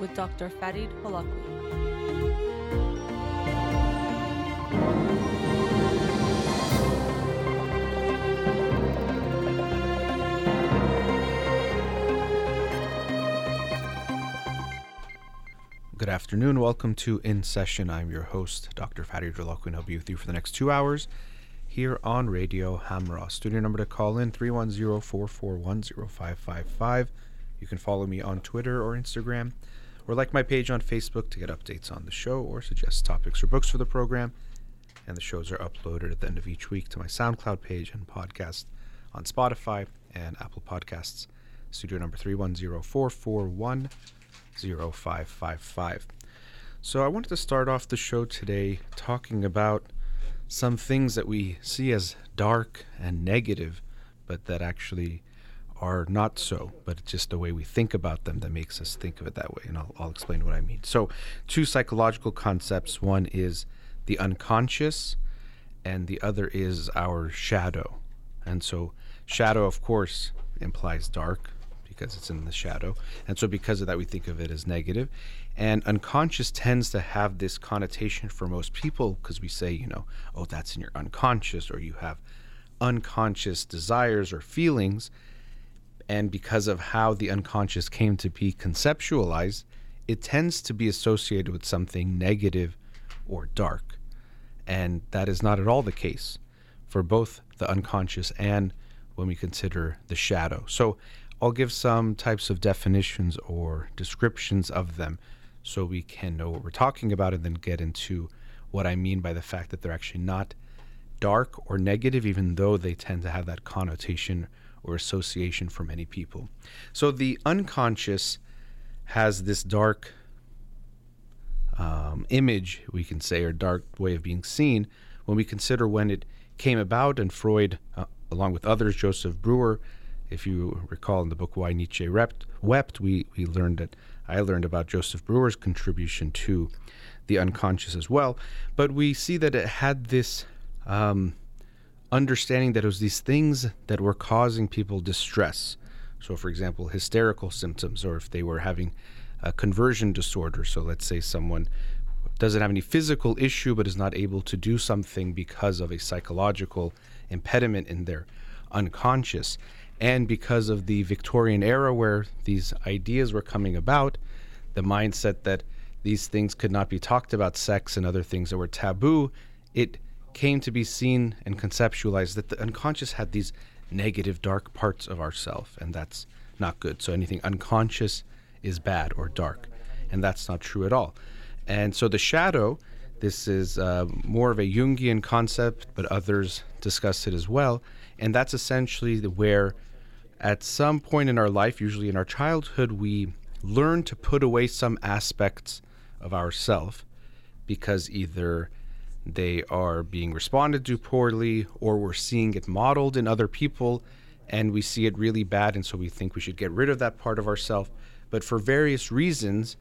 With Dr. Farid Holakouee. Good afternoon. Welcome to In Session. I'm your host, Dr. Farid Holakouee, I'll be with you for the next two hours here on Radio Hamrah. Studio number to call in 310 441 0555. You can follow me on Twitter or Instagram, or like my page on Facebook to get updates on the show or suggest topics or books for the program. And the shows are uploaded at the end of each week to my SoundCloud page and podcast on Spotify and Apple Podcasts. Studio number 310 0555. So I wanted to start off the show today talking about some things that we see as dark and negative, but that actually are not so, but it's just the way we think about them that makes us think of it that way. And I'll, I'll explain what I mean. So, two psychological concepts one is the unconscious, and the other is our shadow. And so, shadow, of course, implies dark because it's in the shadow. And so, because of that, we think of it as negative. And unconscious tends to have this connotation for most people because we say, you know, oh, that's in your unconscious, or you have unconscious desires or feelings and because of how the unconscious came to be conceptualized, it tends to be associated with something negative or dark. And that is not at all the case for both the unconscious and when we consider the shadow. So I'll give some types of definitions or descriptions of them so we can know what we're talking about and then get into what I mean by the fact that they're actually not dark or negative, even though they tend to have that connotation or association for many people. So the unconscious has this dark um, image, we can say, or dark way of being seen when we consider when it came about, and Freud, uh, along with others, Joseph Breuer, if you recall in the book Why Nietzsche Wept, wept we, we learned that I learned about Joseph Breuer's contribution to the unconscious as well. But we see that it had this um, understanding that it was these things that were causing people distress. So, for example, hysterical symptoms, or if they were having a conversion disorder. So, let's say someone doesn't have any physical issue but is not able to do something because of a psychological impediment in their unconscious. And because of the Victorian era where these ideas were coming about, the mindset that these things could not be talked about, sex and other things that were taboo, it came to be seen and conceptualized that the unconscious had these negative, dark parts of ourself, and that's not good. So anything unconscious is bad or dark, and that's not true at all. And so the shadow, this is uh, more of a Jungian concept, but others discuss it as well, and that's essentially where, at some point in our life, usually in our childhood, we learn to put away some aspects of ourself because either they are being responded to poorly, or we're seeing it modeled in other people and we see it really bad, and so we think we should get rid of that part of ourselves. But for various reasons,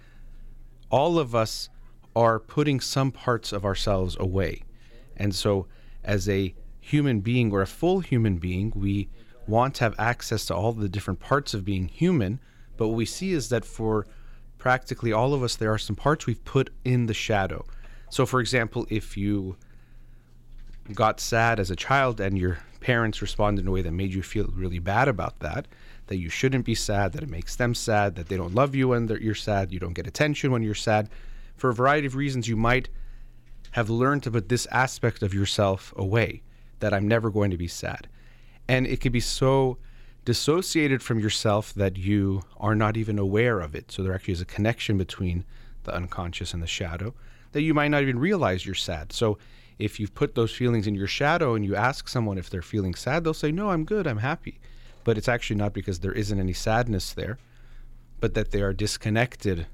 all of us are putting some parts of ourselves away. And so, as a human being or a full human being, we want to have access to all the different parts of being human. But what we see is that for practically all of us, there are some parts we've put in the shadow. So, for example, if you got sad as a child and your parents responded in a way that made you feel really bad about that, that you shouldn't be sad, that it makes them sad, that they don't love you when you're sad, you don't get attention when you're sad, for a variety of reasons, you might have learned to put this aspect of yourself away, that I'm never going to be sad. And it could be so dissociated from yourself that you are not even aware of it. So there actually is a connection between the unconscious and the shadow that you might not even realize you're sad. So if you've put those feelings in your shadow and you ask someone if they're feeling sad, they'll say, No, I'm good, I'm happy. But it's actually not because there isn't any sadness there, but that they are disconnected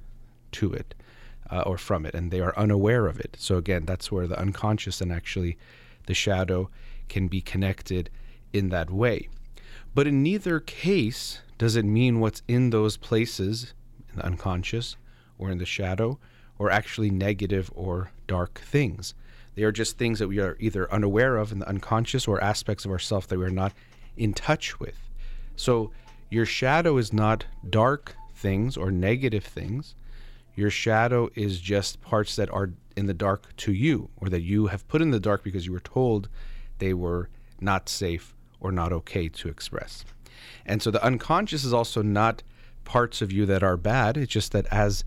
to it uh, or from it and they are unaware of it. So again, that's where the unconscious and actually the shadow can be connected in that way. But in neither case does it mean what's in those places, in the unconscious or in the shadow, or actually negative or dark things. They are just things that we are either unaware of in the unconscious or aspects of ourself that we're not in touch with. So your shadow is not dark things or negative things. Your shadow is just parts that are in the dark to you, or that you have put in the dark because you were told they were not safe or not okay to express. And so the unconscious is also not parts of you that are bad. It's just that as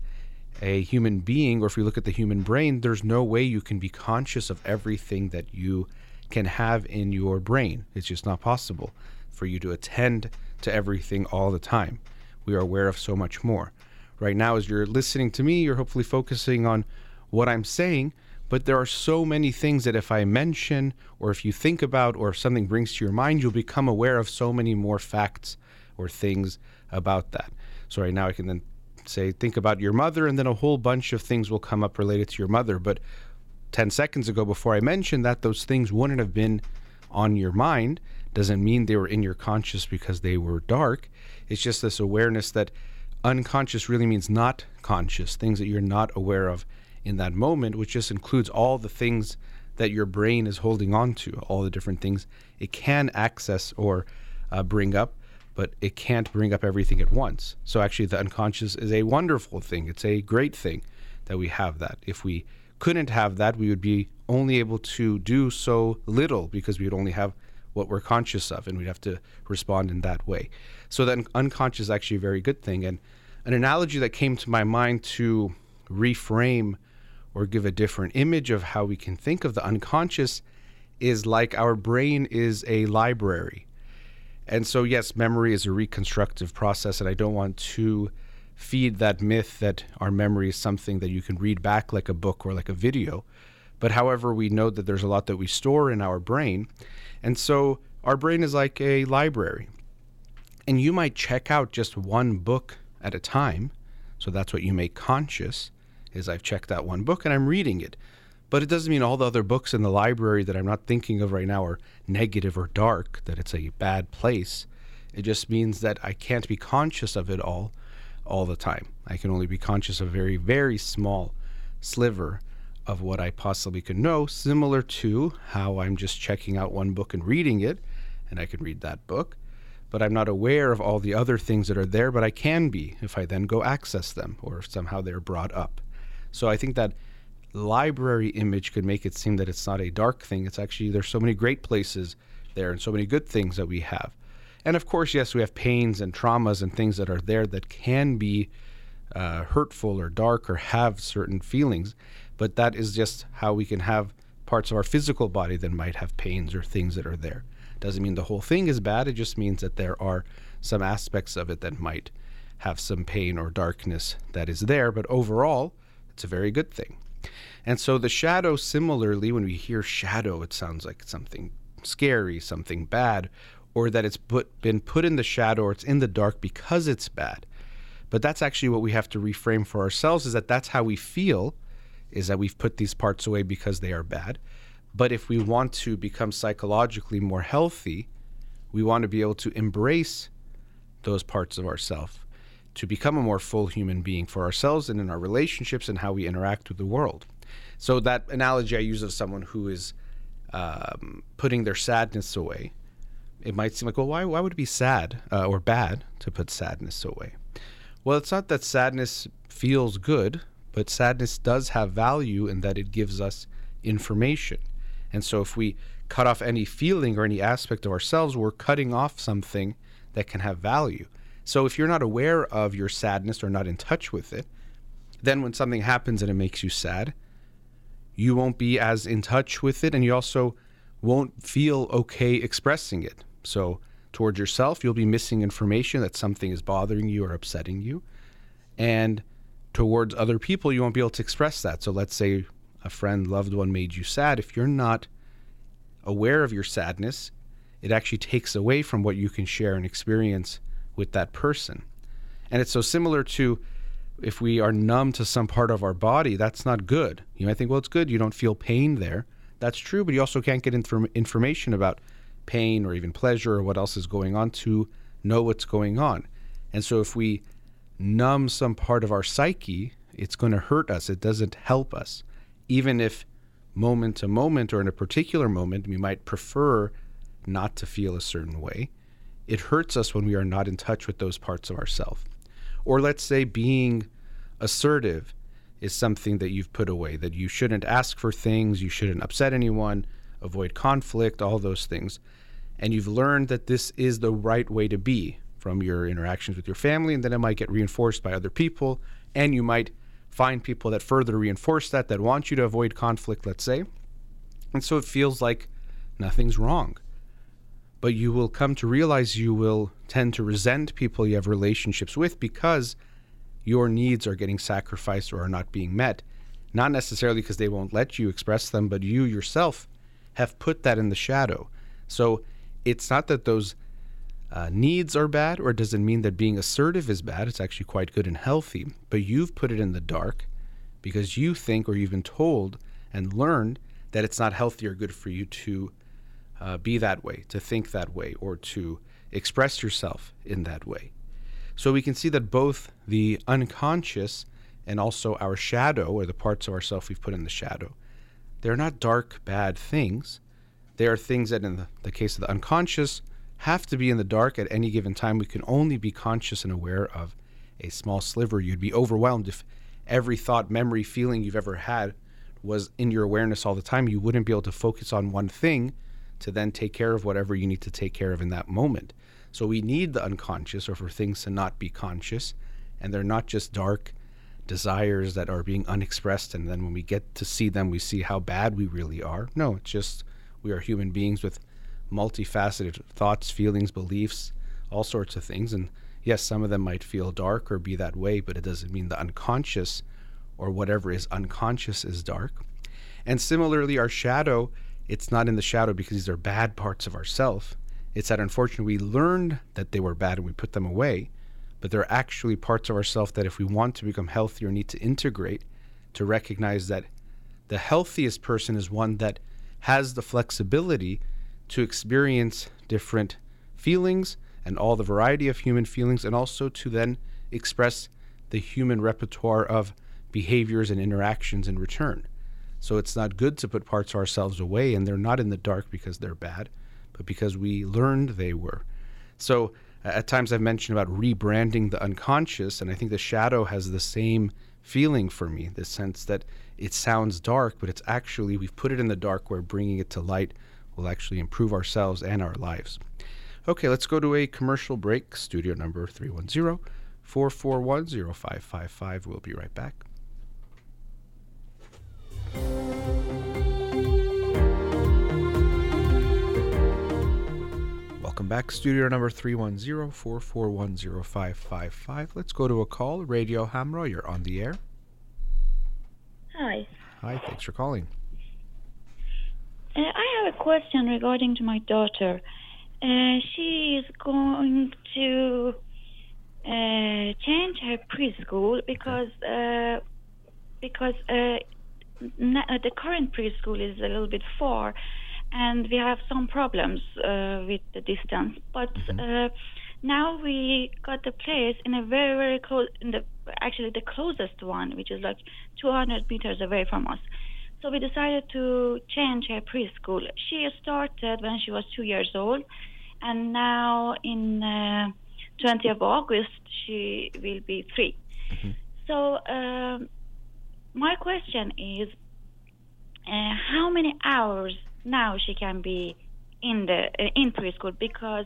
a human being, or if we look at the human brain, there's no way you can be conscious of everything that you can have in your brain. It's just not possible for you to attend to everything all the time. We are aware of so much more. Right now, as you're listening to me, you're hopefully focusing on what I'm saying, but there are so many things that if I mention, or if you think about, or if something brings to your mind, you'll become aware of so many more facts or things about that. So, right now, I can then say, think about your mother, and then a whole bunch of things will come up related to your mother. But 10 seconds ago, before I mentioned that, those things wouldn't have been on your mind. Doesn't mean they were in your conscious because they were dark. It's just this awareness that unconscious really means not conscious, things that you're not aware of in that moment, which just includes all the things that your brain is holding on to, all the different things it can access or uh, bring up but it can't bring up everything at once. So actually, the unconscious is a wonderful thing. It's a great thing that we have that. If we couldn't have that, we would be only able to do so little because we would only have what we're conscious of, and we'd have to respond in that way. So that unconscious is actually a very good thing. And an analogy that came to my mind to reframe or give a different image of how we can think of the unconscious is like our brain is a library and so, yes, memory is a reconstructive process, and I don't want to feed that myth that our memory is something that you can read back like a book or like a video. But however, we know that there's a lot that we store in our brain. And so, our brain is like a library. And you might check out just one book at a time. So that's what you make conscious is I've checked out one book and I'm reading it. But it doesn't mean all the other books in the library that I'm not thinking of right now are negative or dark, that it's a bad place. It just means that I can't be conscious of it all all the time. I can only be conscious of a very, very small sliver of what I possibly could know, similar to how I'm just checking out one book and reading it, and I can read that book, but I'm not aware of all the other things that are there, but I can be if I then go access them or if somehow they're brought up. So I think that library image could make it seem that it's not a dark thing. It's actually, there's so many great places there and so many good things that we have. And of course, yes, we have pains and traumas and things that are there that can be uh, hurtful or dark or have certain feelings. But that is just how we can have parts of our physical body that might have pains or things that are there. Doesn't mean the whole thing is bad. It just means that there are some aspects of it that might have some pain or darkness that is there. But overall, it's a very good thing. And so the shadow, similarly, when we hear shadow, it sounds like something scary, something bad, or that it's put, been put in the shadow or it's in the dark because it's bad. But that's actually what we have to reframe for ourselves is that that's how we feel, is that we've put these parts away because they are bad. But if we want to become psychologically more healthy, we want to be able to embrace those parts of ourselves to become a more full human being for ourselves and in our relationships and how we interact with the world. So that analogy I use of someone who is um, putting their sadness away, it might seem like, well, why, why would it be sad uh, or bad to put sadness away? Well, it's not that sadness feels good, but sadness does have value in that it gives us information. And so if we cut off any feeling or any aspect of ourselves, we're cutting off something that can have value. So if you're not aware of your sadness or not in touch with it, then when something happens and it makes you sad, you won't be as in touch with it and you also won't feel okay expressing it. So towards yourself, you'll be missing information that something is bothering you or upsetting you. And towards other people, you won't be able to express that. So let's say a friend, loved one made you sad. If you're not aware of your sadness, it actually takes away from what you can share and experience with that person. And it's so similar to if we are numb to some part of our body, that's not good. You might think, well, it's good. You don't feel pain there. That's true, but you also can't get inform- information about pain or even pleasure or what else is going on to know what's going on. And so if we numb some part of our psyche, it's going to hurt us. It doesn't help us. Even if moment to moment or in a particular moment, we might prefer not to feel a certain way it hurts us when we are not in touch with those parts of ourselves. Or let's say being assertive is something that you've put away, that you shouldn't ask for things, you shouldn't upset anyone, avoid conflict, all those things. And you've learned that this is the right way to be from your interactions with your family, and then it might get reinforced by other people, and you might find people that further reinforce that, that want you to avoid conflict, let's say. And so it feels like nothing's wrong. But you will come to realize you will tend to resent people you have relationships with because your needs are getting sacrificed or are not being met. Not necessarily because they won't let you express them, but you yourself have put that in the shadow. So it's not that those uh, needs are bad, or it doesn't mean that being assertive is bad. It's actually quite good and healthy. But you've put it in the dark because you think, or you've been told and learned that it's not healthy or good for you to uh, be that way, to think that way, or to express yourself in that way. So we can see that both the unconscious and also our shadow, or the parts of ourself we've put in the shadow, they're not dark, bad things. They are things that, in the, the case of the unconscious, have to be in the dark at any given time. We can only be conscious and aware of a small sliver. You'd be overwhelmed if every thought, memory, feeling you've ever had was in your awareness all the time. You wouldn't be able to focus on one thing to then take care of whatever you need to take care of in that moment. So we need the unconscious or for things to not be conscious. And they're not just dark desires that are being unexpressed. And then when we get to see them, we see how bad we really are. No, it's just we are human beings with multifaceted thoughts, feelings, beliefs, all sorts of things. And yes, some of them might feel dark or be that way, but it doesn't mean the unconscious or whatever is unconscious is dark. And similarly, our shadow, it's not in the shadow because these are bad parts of ourself. It's that unfortunately we learned that they were bad and we put them away, but they're actually parts of ourself that if we want to become healthier, need to integrate to recognize that the healthiest person is one that has the flexibility to experience different feelings and all the variety of human feelings, and also to then express the human repertoire of behaviors and interactions in return. So it's not good to put parts of ourselves away, and they're not in the dark because they're bad, but because we learned they were. So at times I've mentioned about rebranding the unconscious, and I think the shadow has the same feeling for me the sense that it sounds dark, but it's actually, we've put it in the dark, we're bringing it to light will actually improve ourselves and our lives. Okay, let's go to a commercial break. Studio number 310 441 0555. We'll be right back. Welcome back. Studio number 310 441 0555. Let's go to a call. Radio Hamrah, you're on the air. Hi. Hi, thanks for calling. Uh, I have a question regarding to my daughter. Uh, she is going to uh, change her preschool because uh, because uh, the current preschool is a little bit far, and we have some problems with the distance. But now we got the place in a very very close, in the actually the closest one, which is like 200 meters away from us. So we decided to change her preschool. She started when she was two years old, and now in uh, 20th of August she will be 3 mm-hmm. So um, my question is, uh, how many hours now she can be in the uh, in preschool? Because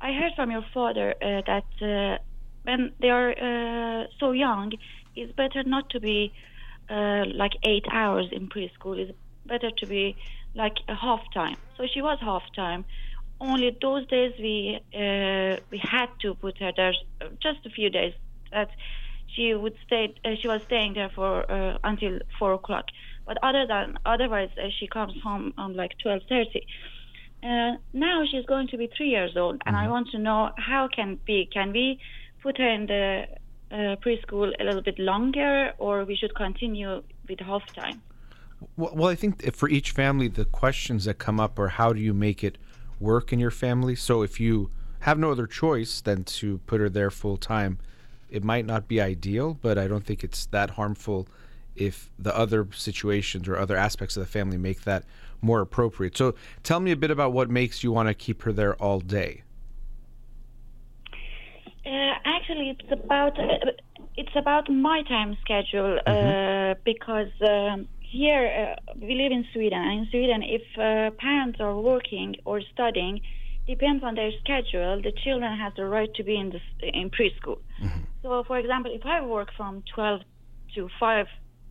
I heard from your father uh, that uh, when they are uh, so young, it's better not to be uh, like eight hours in preschool. It's better to be like a half time. So she was half time. Only those days we we had to put her there just a few days. That she would stay. Uh, she was staying there for uh, until four o'clock. But other than otherwise, uh, she comes home on like twelve thirty. Uh, now she's going to be three years old, and mm-hmm. I want to know how can be can we put her in the uh, preschool a little bit longer, or we should continue with half time? Well, I think for each family, the questions that come up are how do you make it work in your family? So if you have no other choice than to put her there full time, it might not be ideal, but I don't think it's that harmful if the other situations or other aspects of the family make that more appropriate. So tell me a bit about what makes you want to keep her there all day. Uh, actually, it's about uh, it's about my time schedule uh, because um, here uh, we live in Sweden, and in Sweden, if uh, parents are working or studying, depends on their schedule. The children have the right to be in the in preschool. So, for example, if I work from 12 to 5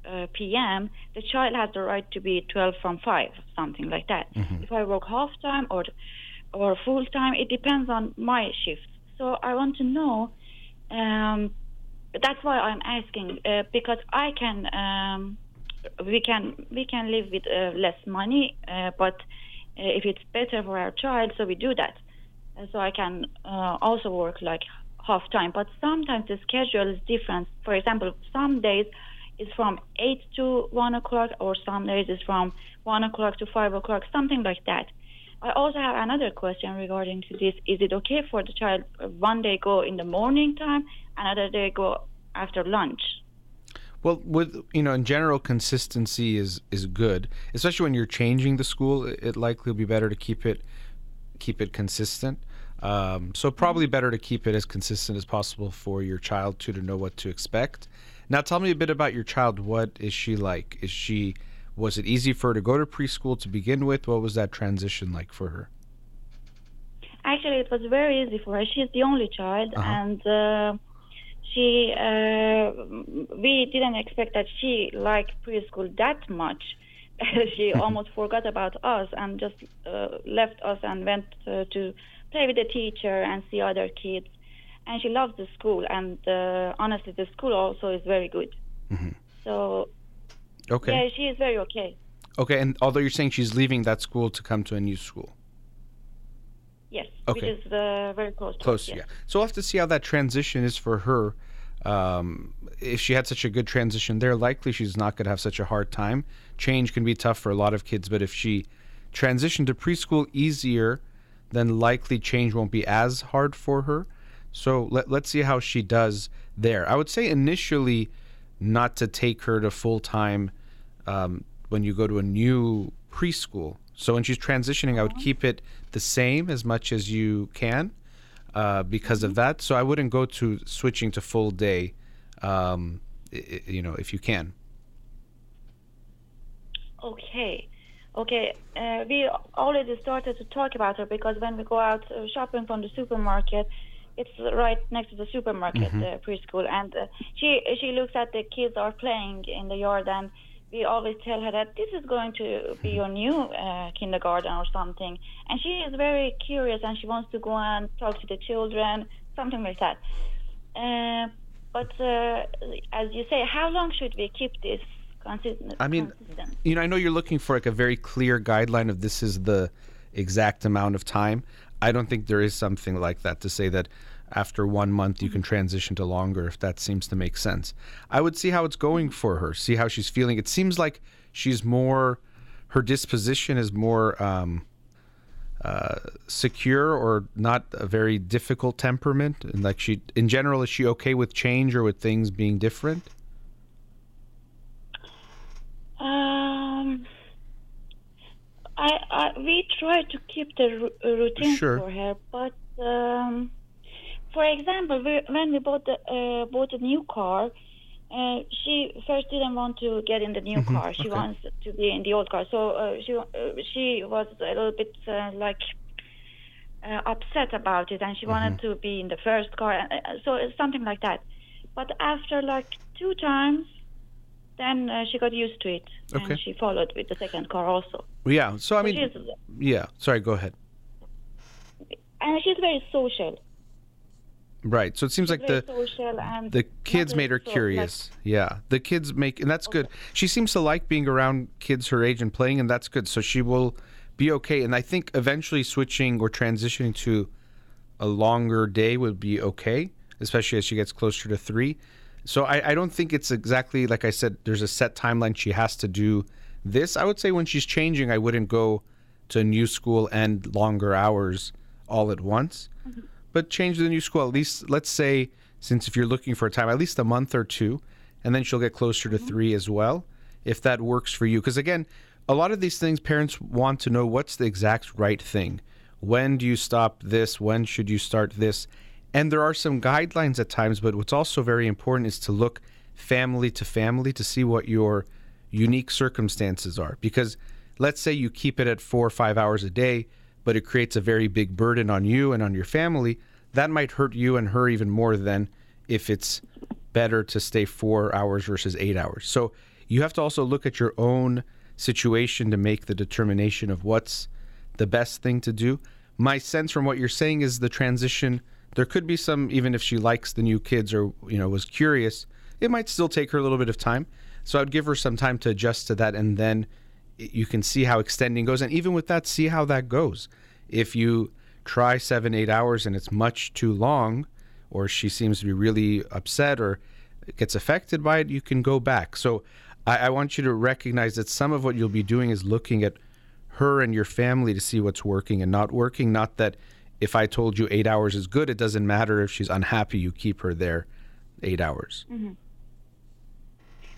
uh, p.m., the child has the right to be 12 from 5, something like that. If I work half time or or full time, it depends on my shift. So I want to know. Um, that's why I'm asking uh, because I can. Um, we can we can live with uh, less money, uh, but if it's better for our child, so we do that. Uh, so I can uh, also work like half time, but sometimes the schedule is different. For example, some days it's from eight to one o'clock, or some days it's from one o'clock to five o'clock, something like that. I also have another question regarding to this. Is it okay for the child uh, one day go in the morning time, another day go after lunch? Well, with you know, in general, consistency is is good, especially when you're changing the school. It it likely will be better to keep it keep it consistent. Um, so probably better to keep it as consistent as possible for your child too to know what to expect. Now, tell me a bit about your child. What is she like? Is she was it easy for her to go to preschool to begin with? What was that transition like for her? Actually, it was very easy for her. She's the only child, Uh-huh. and uh, she uh, we didn't expect that she liked preschool that much. she almost forgot about us and just uh, left us and went uh, to play with the teacher and see other kids. And she loves the school, and uh, honestly, the school also is very good. So Okay. yeah, she is very okay. Okay. And although you're saying she's leaving that school to come to a new school. Yes, Okay. which is uh, very close. To us, Close, yes. yeah. So we'll have to see how that transition is for her. Um, if she had such a good transition there, likely she's not going to have such a hard time. Change can be tough for a lot of kids, but if she transitioned to preschool easier, then likely change won't be as hard for her. So let, let's see how she does there. I would say initially not to take her to full time um, when you go to a new preschool. So when she's transitioning, I would keep it the same as much as you can uh, because of that. So I wouldn't go to switching to full day, um, i- you know, if you can. Okay. Okay. Uh, we already started to talk about her because when we go out uh, shopping from the supermarket, it's right next to the supermarket uh, preschool, and uh, she she looks at the kids are playing in the yard, and we always tell her that this is going to be your new uh, kindergarten or something, and she is very curious and she wants to go and talk to the children, something like that. Uh, but uh, as you say, how long should we keep this consistent? I mean, consistent? you know, I know you're looking for like a very clear guideline of this is the exact amount of time. I don't think there is something like that to say that after one month you can transition to longer if that seems to make sense. I would see how it's going for her, see how she's feeling. It seems like she's more, her disposition is more um, uh, secure or not a very difficult temperament. And like she, in general, is she okay with change or with things being different? Um, I, I we try to keep the uh, routine Sure. for her, but um, for example, we, when we bought the uh, bought a new car, uh, she first didn't want to get in the new car. She okay. wants to be in the old car. So uh, she uh, she was a little bit uh, like. Uh, upset about it, and she wanted to be in the first car. So it's something like that. But after like two times, then uh, she got used to it, Okay. and she followed with the second car also. Yeah. So I mean, yeah. Sorry. Go ahead. and she's very social. Right. So it seems like the the kids made her so, like- curious. yeah. The kids make and that's good. She seems to like being around kids her age and playing and that's good. So she will be okay and I think eventually switching or transitioning to a longer day would be okay, especially as she gets closer to 3. So I, I don't think it's exactly like I said there's a set timeline she has to do this. I would say when she's changing I wouldn't go to a new school and longer hours all at once but change the new school. At least let's say since if you're looking for a time at least a month or two and then she'll get closer to three as well if that works for you. Because again a lot of these things parents want to know what's the exact right thing. When do you stop this? When should you start this? And there are some guidelines at times, but what's also very important is to look family to family to see what your unique circumstances are. Because let's say you keep it at four or five hours a day, but it creates a very big burden on you and on your family, that might hurt you and her even more than if it's better to stay four hours versus eight hours. So you have to also look at your own situation to make the determination of what's the best thing to do. My sense from what you're saying is the transition. There could be some, even if she likes the new kids or you know was curious, it might still take her a little bit of time. So I'd give her some time to adjust to that, and then you can see how extending goes. And even with that, see how that goes. If you try seven, eight hours and it's much too long, or she seems to be really upset or gets affected by it, you can go back. So I, I want you to recognize that some of what you'll be doing is looking at her and your family to see what's working and not working. Not that if I told you eight hours is good, it doesn't matter if she's unhappy, you keep her there eight hours. Mm-hmm.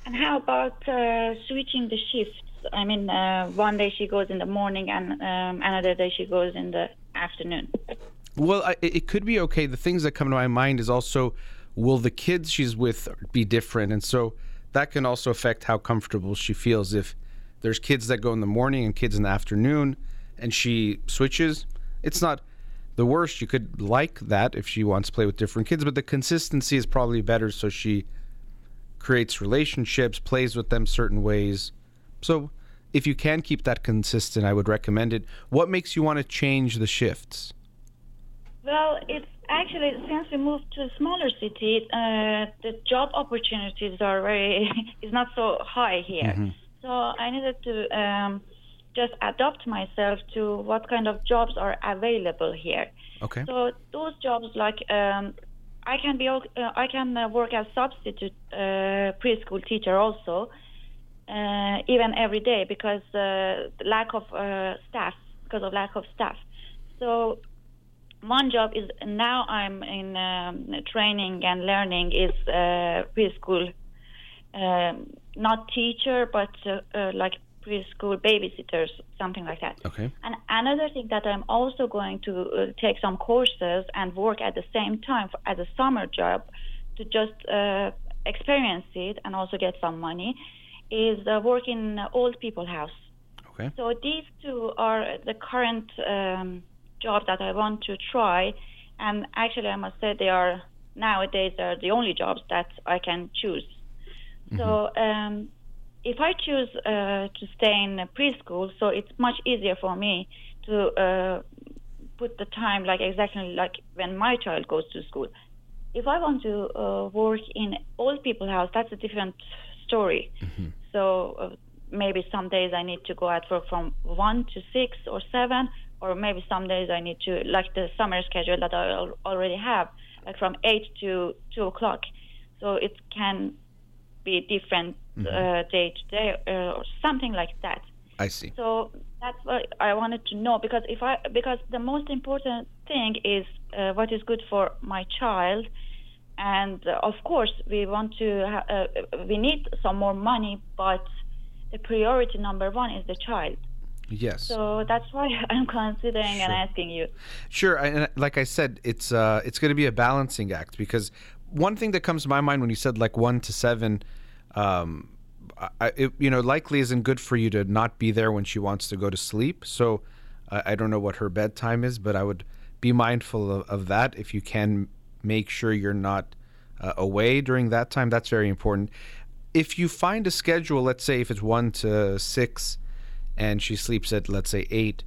And how about uh, switching the shifts? I mean, uh, one day she goes in the morning and um, another day she goes in the afternoon. Well, I, it could be okay. The things that come to my mind is also will the kids she's with be different? And so that can also affect how comfortable she feels. If there's kids that go in the morning and kids in the afternoon and she switches, it's not the worst. You could like that if she wants to play with different kids, but the consistency is probably better so she creates relationships, plays with them certain ways. So if you can keep that consistent, I would recommend it. What makes you want to change the shifts? Well, it's actually since we moved to a smaller city, uh, the job opportunities are very is not so high here. Mm-hmm. So I needed to um, just adapt myself to what kind of jobs are available here. Okay. So those jobs like um, I can be uh, I can uh, work as substitute uh, preschool teacher also, uh, even every day because uh, lack of uh, staff because of lack of staff. So one job is now I'm in um, training and learning is preschool, um, not teacher but like preschool babysitters, something like that. Okay. And another thing that I'm also going to uh, take some courses and work at the same time for, as a summer job to just uh, experience it and also get some money is uh, work in old people house. Okay. So these two are the current um, jobs that I want to try, and actually I must say they are nowadays they are the only jobs that I can choose. Mm-hmm. So um, if I choose uh, to stay in preschool, so it's much easier for me to uh, put the time like exactly like when my child goes to school. If I want to uh, work in old people house, that's a different story. Mm-hmm. So uh, maybe some days I need to go at work from one to six or seven, or maybe some days I need to like the summer schedule that I already have, like from eight to two o'clock. So it can be different mm-hmm. uh, day to day uh, or something like that. I see. So that's what I wanted to know because if I because the most important thing is uh, what is good for my child, and uh, of course we want to ha- uh, we need some more money, but the priority number one is the child. Yes. So that's why I'm considering sure. and asking you. Sure, and like I said, it's uh, it's going to be a balancing act because one thing that comes to my mind when you said like one to seven, um, I, it, you know, likely isn't good for you to not be there when she wants to go to sleep. So I, I don't know what her bedtime is, but I would be mindful of, of that. If you can make sure you're not uh, away during that time, that's very important. If you find a schedule, let's say if it's one to six, and she sleeps at let's say eight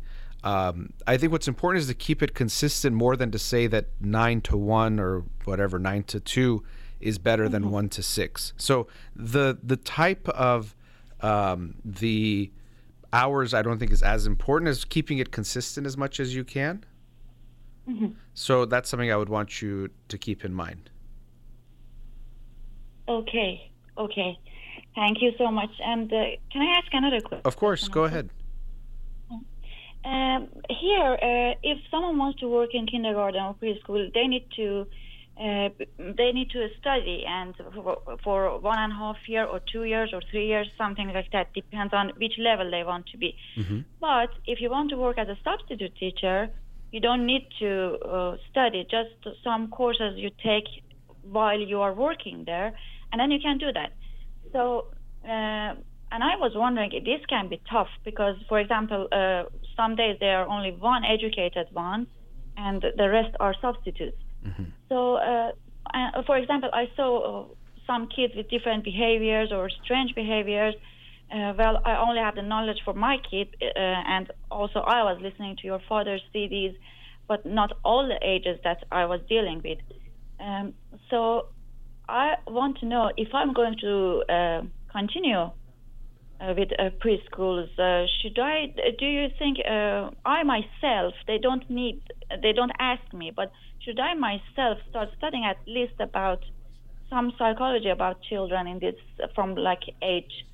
um, I think what's important is to keep it consistent more than to say that nine to one or whatever nine to two is better mm-hmm. than one to six. So the the type of um, the hours I don't think is as important as keeping it consistent as much as you can. Mm-hmm. So that's something I would want you to keep in mind. Okay. Okay. Thank you so much. And uh, can I ask another question? Of course. Go ahead. Um, here, uh, if someone wants to work in kindergarten or preschool, they need to uh, they need to study and for, for, one and a half year or two years or three years, something like that. Depends on which level they want to be. Mm-hmm. But if you want to work as a substitute teacher, you don't need to uh, study, just some courses you take while you are working there, and then you can do that. So, uh, and I was wondering if this can be tough because, for example, uh, some days there are only one educated one, and the rest are substitutes. So, uh, uh, for example, I saw uh, some kids with different behaviors or strange behaviors. Uh, well, I only have the knowledge for my kid, uh, and also I was listening to your father's CDs, but not all the ages that I was dealing with. Um, so I want to know if I'm going to uh, continue uh, with uh, preschools. Uh, should I? Do you think I myself? They don't need. They don't ask me, but should I myself start studying at least about some psychology about children in this from like age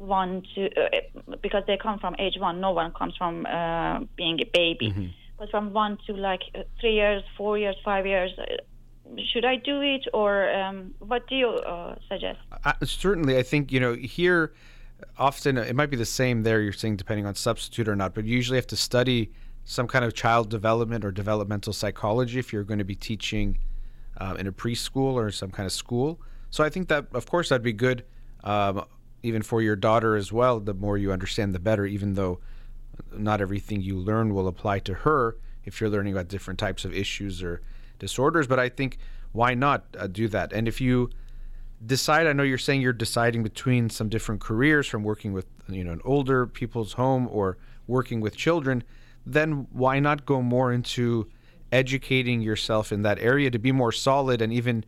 one to uh, because they come from age one. No one comes from uh, being a baby, but from one to like uh, three years, four years, five years. Uh, should I do it, or um, what do you uh, suggest? Uh, certainly, I think you know here. Often it might be the same there. You're saying depending on substitute or not, but you usually have to study some kind of child development or developmental psychology if you're going to be teaching in a preschool or some kind of school. So I think that, of course, that'd be good, um, even for your daughter as well. The more you understand, the better. Even though not everything you learn will apply to her if you're learning about different types of issues or disorders. But I think why not uh, do that? And if you decide, I know you're saying you're deciding between some different careers from working with you know an older people's home or working with children, then why not go more into educating yourself in that area to be more solid and even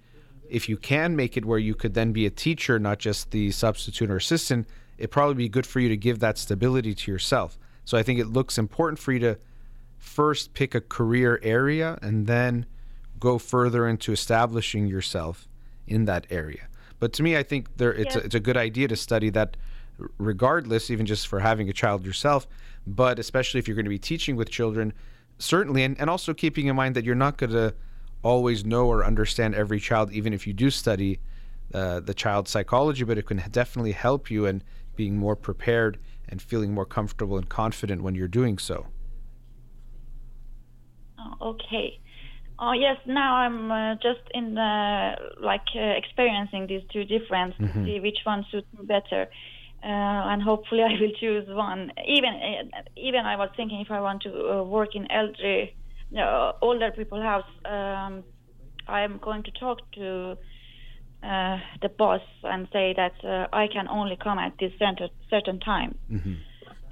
if you can make it where you could then be a teacher, not just the substitute or assistant, it'd probably be good for you to give that stability to yourself. So I think it looks important for you to first pick a career area and then go further into establishing yourself in that area. But to me, I think there it's, a, it's a good idea to study that regardless, even just for having a child yourself, but especially if you're going to be teaching with children, certainly, and, and also keeping in mind that you're not going to always know or understand every child, even if you do study uh, the child psychology, but it can definitely help you in being more prepared and feeling more comfortable and confident when you're doing so. Oh, okay. Oh yes, now I'm uh, just in the like uh, experiencing these two different to see which one suits me better, uh, and hopefully I will choose one. Even uh, even I was thinking if I want to uh, work in elderly, uh, older people house, um, I'm going to talk to uh, the boss and say that uh, I can only come at this center certain time.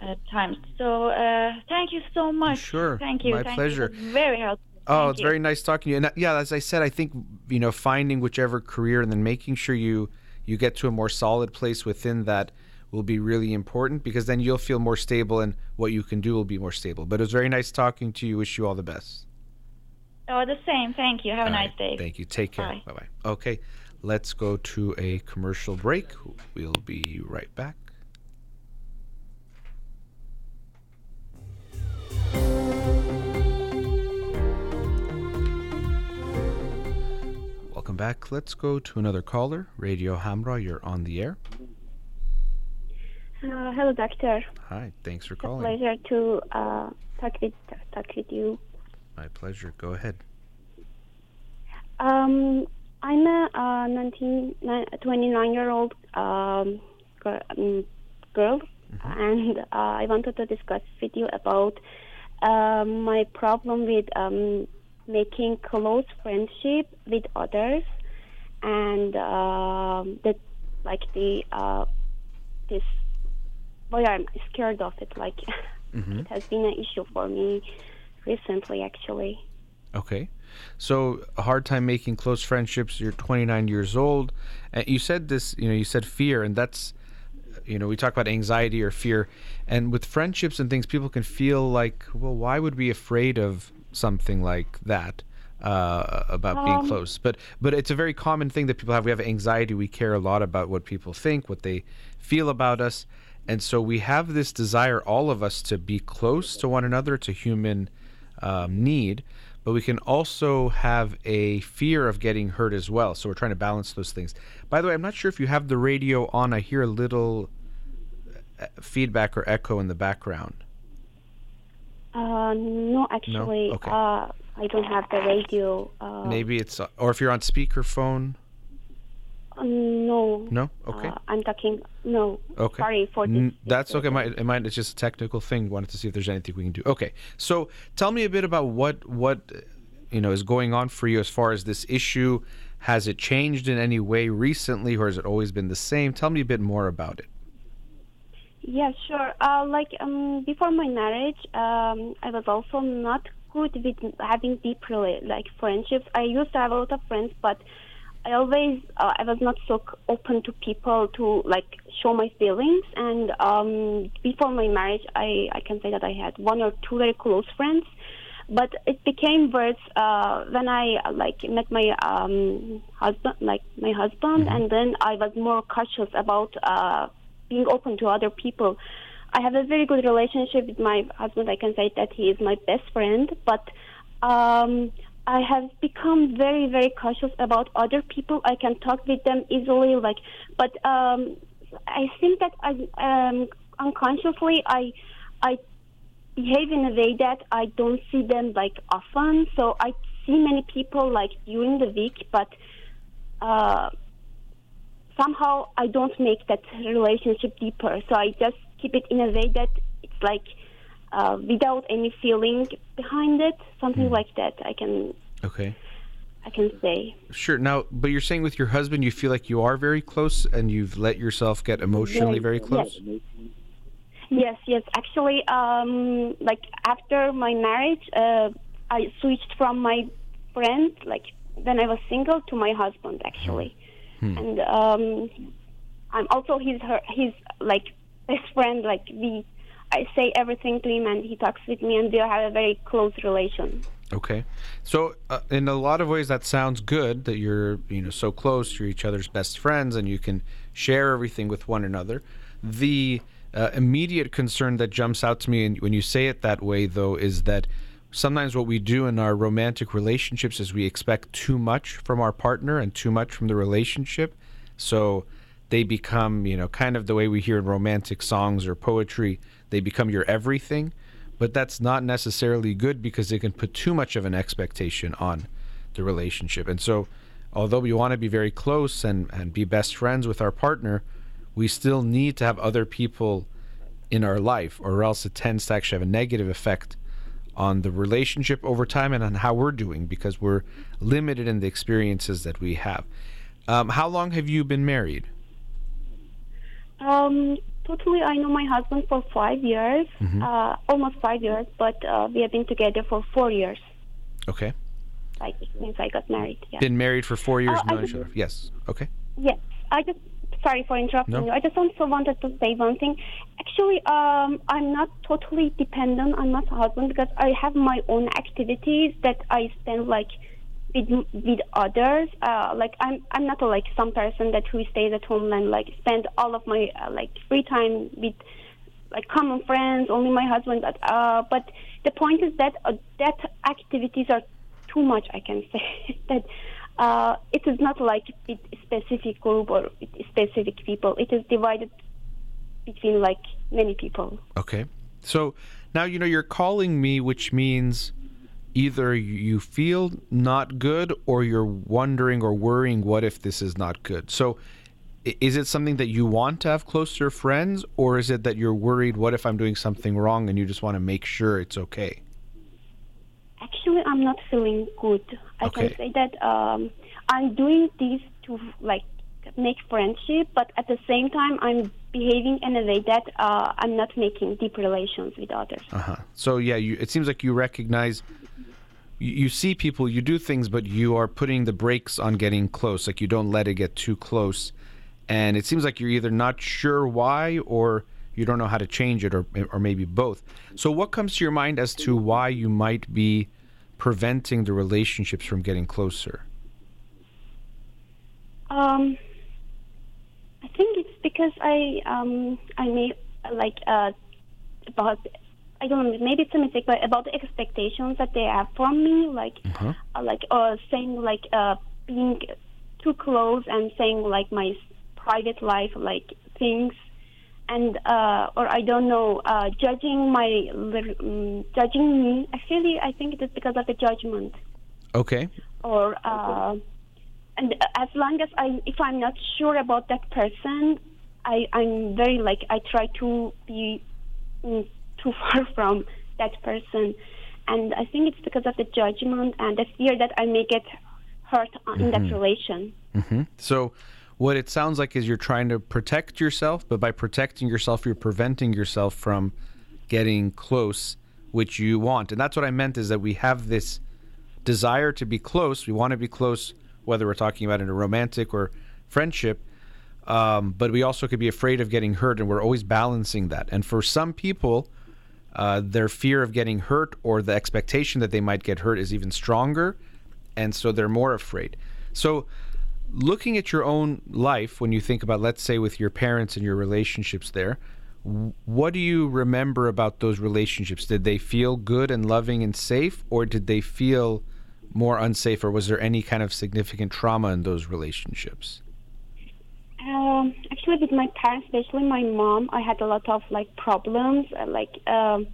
Uh, times. So uh, thank you so much. Sure. Thank you. My Thank pleasure. You. Very helpful. Oh, Thank it's you. very nice talking to you. And uh, yeah, as I said, I think you know finding whichever career and then making sure you you get to a more solid place within that will be really important because then you'll feel more stable and what you can do will be more stable. But it was very nice talking to you. Wish you all the best. Oh, the same. Thank you. Have a All nice right, day. Thank you. Take care. Bye. Bye bye. Okay, let's go to a commercial break. We'll be right back. Welcome back. Let's go to another caller. Radio Hamrah, you're on the air. Uh, hello, doctor. Hi, thanks for It's a calling. pleasure to uh, talk with talk with you. My pleasure. Go ahead. Um, I'm a uh, 19, 29 year old um, girl, um, girl and uh, I wanted to discuss with you about uh, my problem with um, making close friendship with others, and um that like the uh, this boy I'm scared of it. Like it has been an issue for me recently, actually. Okay. So a hard time making close friendships. You're 29 years old. And you said this, you know, you said fear, and that's, you know, we talk about anxiety or fear. And with friendships and things, people can feel like, well, why would we be afraid of something like that? Uh, about being close, but but it's a very common thing that people have. We have anxiety. We care a lot about what people think, what they feel about us, and so we have this desire, all of us, to be close to one another. It's a human um, need, but we can also have a fear of getting hurt as well. So we're trying to balance those things. By the way, I'm not sure if you have the radio on. I hear a little uh, feedback or echo in the background. Uh, no, actually, Okay. uh, I don't have the radio. Uh, Maybe it's, uh, or if you're on speakerphone. Uh, no. No? Okay. Uh, I'm talking. No. Okay. Sorry for this. N- that's okay. It might, it's just a technical thing. Wanted to see if there's anything we can do. Okay. So tell me a bit about what what uh, you know is going on for you as far as this issue. Has it changed in any way recently, or has it always been the same? Tell me a bit more about it. Yeah, sure. Uh, like um, before my marriage, um, I was also not good with having deep like friendships. I used to have a lot of friends, but I always uh, I was not so open to people to like show my feelings. And um, before my marriage, I I can say that I had one or two very close friends. But it became worse uh, when I uh, like met my um, husband, like my husband, and then I was more cautious about uh, being open to other people. I have a very good relationship with my husband. I can say that he is my best friend, but um, I have become very, very cautious about other people. I can talk with them easily, like, but um, I think that I um, unconsciously I I behave in a way that I don't see them like often. So I see many people like during the week, but. Uh, somehow I don't make that relationship deeper. So I just keep it in a way that it's like uh, without any feeling behind it, something like that. I can Okay. I can say. Sure. Now, but you're saying with your husband, you feel like you are very close, and you've let yourself get emotionally very close. Yes, yes. Actually, um, like after my marriage, uh, I switched from my friend, like when I was single, to my husband actually, and um, I'm also his her his like best friend. Like we, I say everything to him, and he talks with me, and we have a very close relation. Okay. So, uh, in a lot of ways, that sounds good that you're, you know, so close, you're each other's best friends, and you can share everything with one another. The uh, immediate concern that jumps out to me and when you say it that way, though, is that sometimes what we do in our romantic relationships is we expect too much from our partner and too much from the relationship. So they become, you know, kind of the way we hear in romantic songs or poetry, they become your everything. But that's not necessarily good because it can put too much of an expectation on the relationship. And so, although we want to be very close and, and be best friends with our partner, we still need to have other people in our life, or else it tends to actually have a negative effect on the relationship over time and on how we're doing because we're limited in the experiences that we have. Um, how long have you been married? Um, totally, I know my husband for five years, uh, almost five years, but uh, we have been together for four years. Okay. Like since I got married. Yeah. Been married for four years, Uh, known each just- other. Yes. Okay. Yes, I just sorry for interrupting No. you. I just also wanted to say one thing. Actually, um, I'm not totally dependent on my husband because I have my own activities that I spend like with with others. Uh, like I'm I'm not a, like some person that who stays at home and like spend all of my uh, like free time with like common friends, only my husband. But uh, but the point is that uh, that activities are too much. I can say that uh, it is not like specific group or specific people. It is divided between like many people. Okay. So now you know you're calling me, which means either you feel not good or you're wondering or worrying what if this is not good. So is it something that you want to have closer friends or is it that you're worried what if I'm doing something wrong and you just want to make sure it's okay? Actually, I'm not feeling good. I Okay. can say that um, I'm doing this to like make friendship, but at the same time, I'm behaving in a way that uh, I'm not making deep relations with others. Uh-huh. So yeah, you it seems like you recognize you, see people, you do things, but you are putting the brakes on getting close. Like you don't let it get too close. And it seems like you're either not sure why or you don't know how to change it or or maybe both. So what comes to your mind as to why you might be preventing the relationships from getting closer? Um, I think it's because I um I may like uh about I don't know maybe it's a mistake but about the expectations that they have from me like Uh-huh. uh, like uh saying like uh being too close and saying like my private life like things and uh, or I don't know, uh, judging my um, judging me. Actually, I think it is because of the judgment. Okay. Or uh, and as long as I, if I'm not sure about that person, I I'm very like I try to be mm, too far from that person, and I think it's because of the judgment and the fear that I may get hurt in that relation. hmm So, what it sounds like is you're trying to protect yourself, but by protecting yourself, you're preventing yourself from getting close, which you want. And that's what I meant is that we have this desire to be close. We want to be close, whether we're talking about in a romantic or friendship. Um, but we also could be afraid of getting hurt, and we're always balancing that. And for some people, uh, their fear of getting hurt or the expectation that they might get hurt is even stronger, and so they're more afraid. So, looking at your own life, when you think about, let's say, with your parents and your relationships there, what do you remember about those relationships? Did they feel good and loving and safe, or did they feel more unsafe, or was there any kind of significant trauma in those relationships? Um, actually, with my parents, especially my mom, I had a lot of like problems. Uh, like um,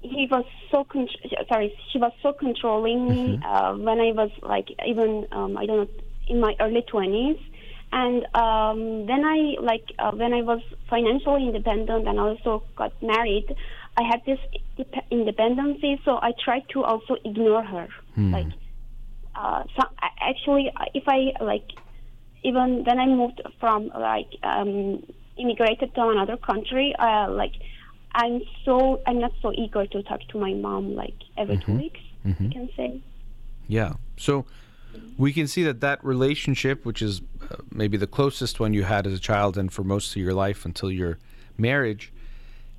he was so con- sorry, she was so controlling me uh, when I was like even um, I don't know in my early twenties. And um, then I like uh, when I was financially independent and also got married, I had this dep- independency. So I tried to also ignore her. Like, uh, so I- actually, if I like even when I moved from like um, immigrated to another country, uh, like I'm so I'm not so eager to talk to my mom like every two weeks. I can say. Yeah. So we can see that that relationship, which is uh, maybe the closest one you had as a child and for most of your life until your marriage,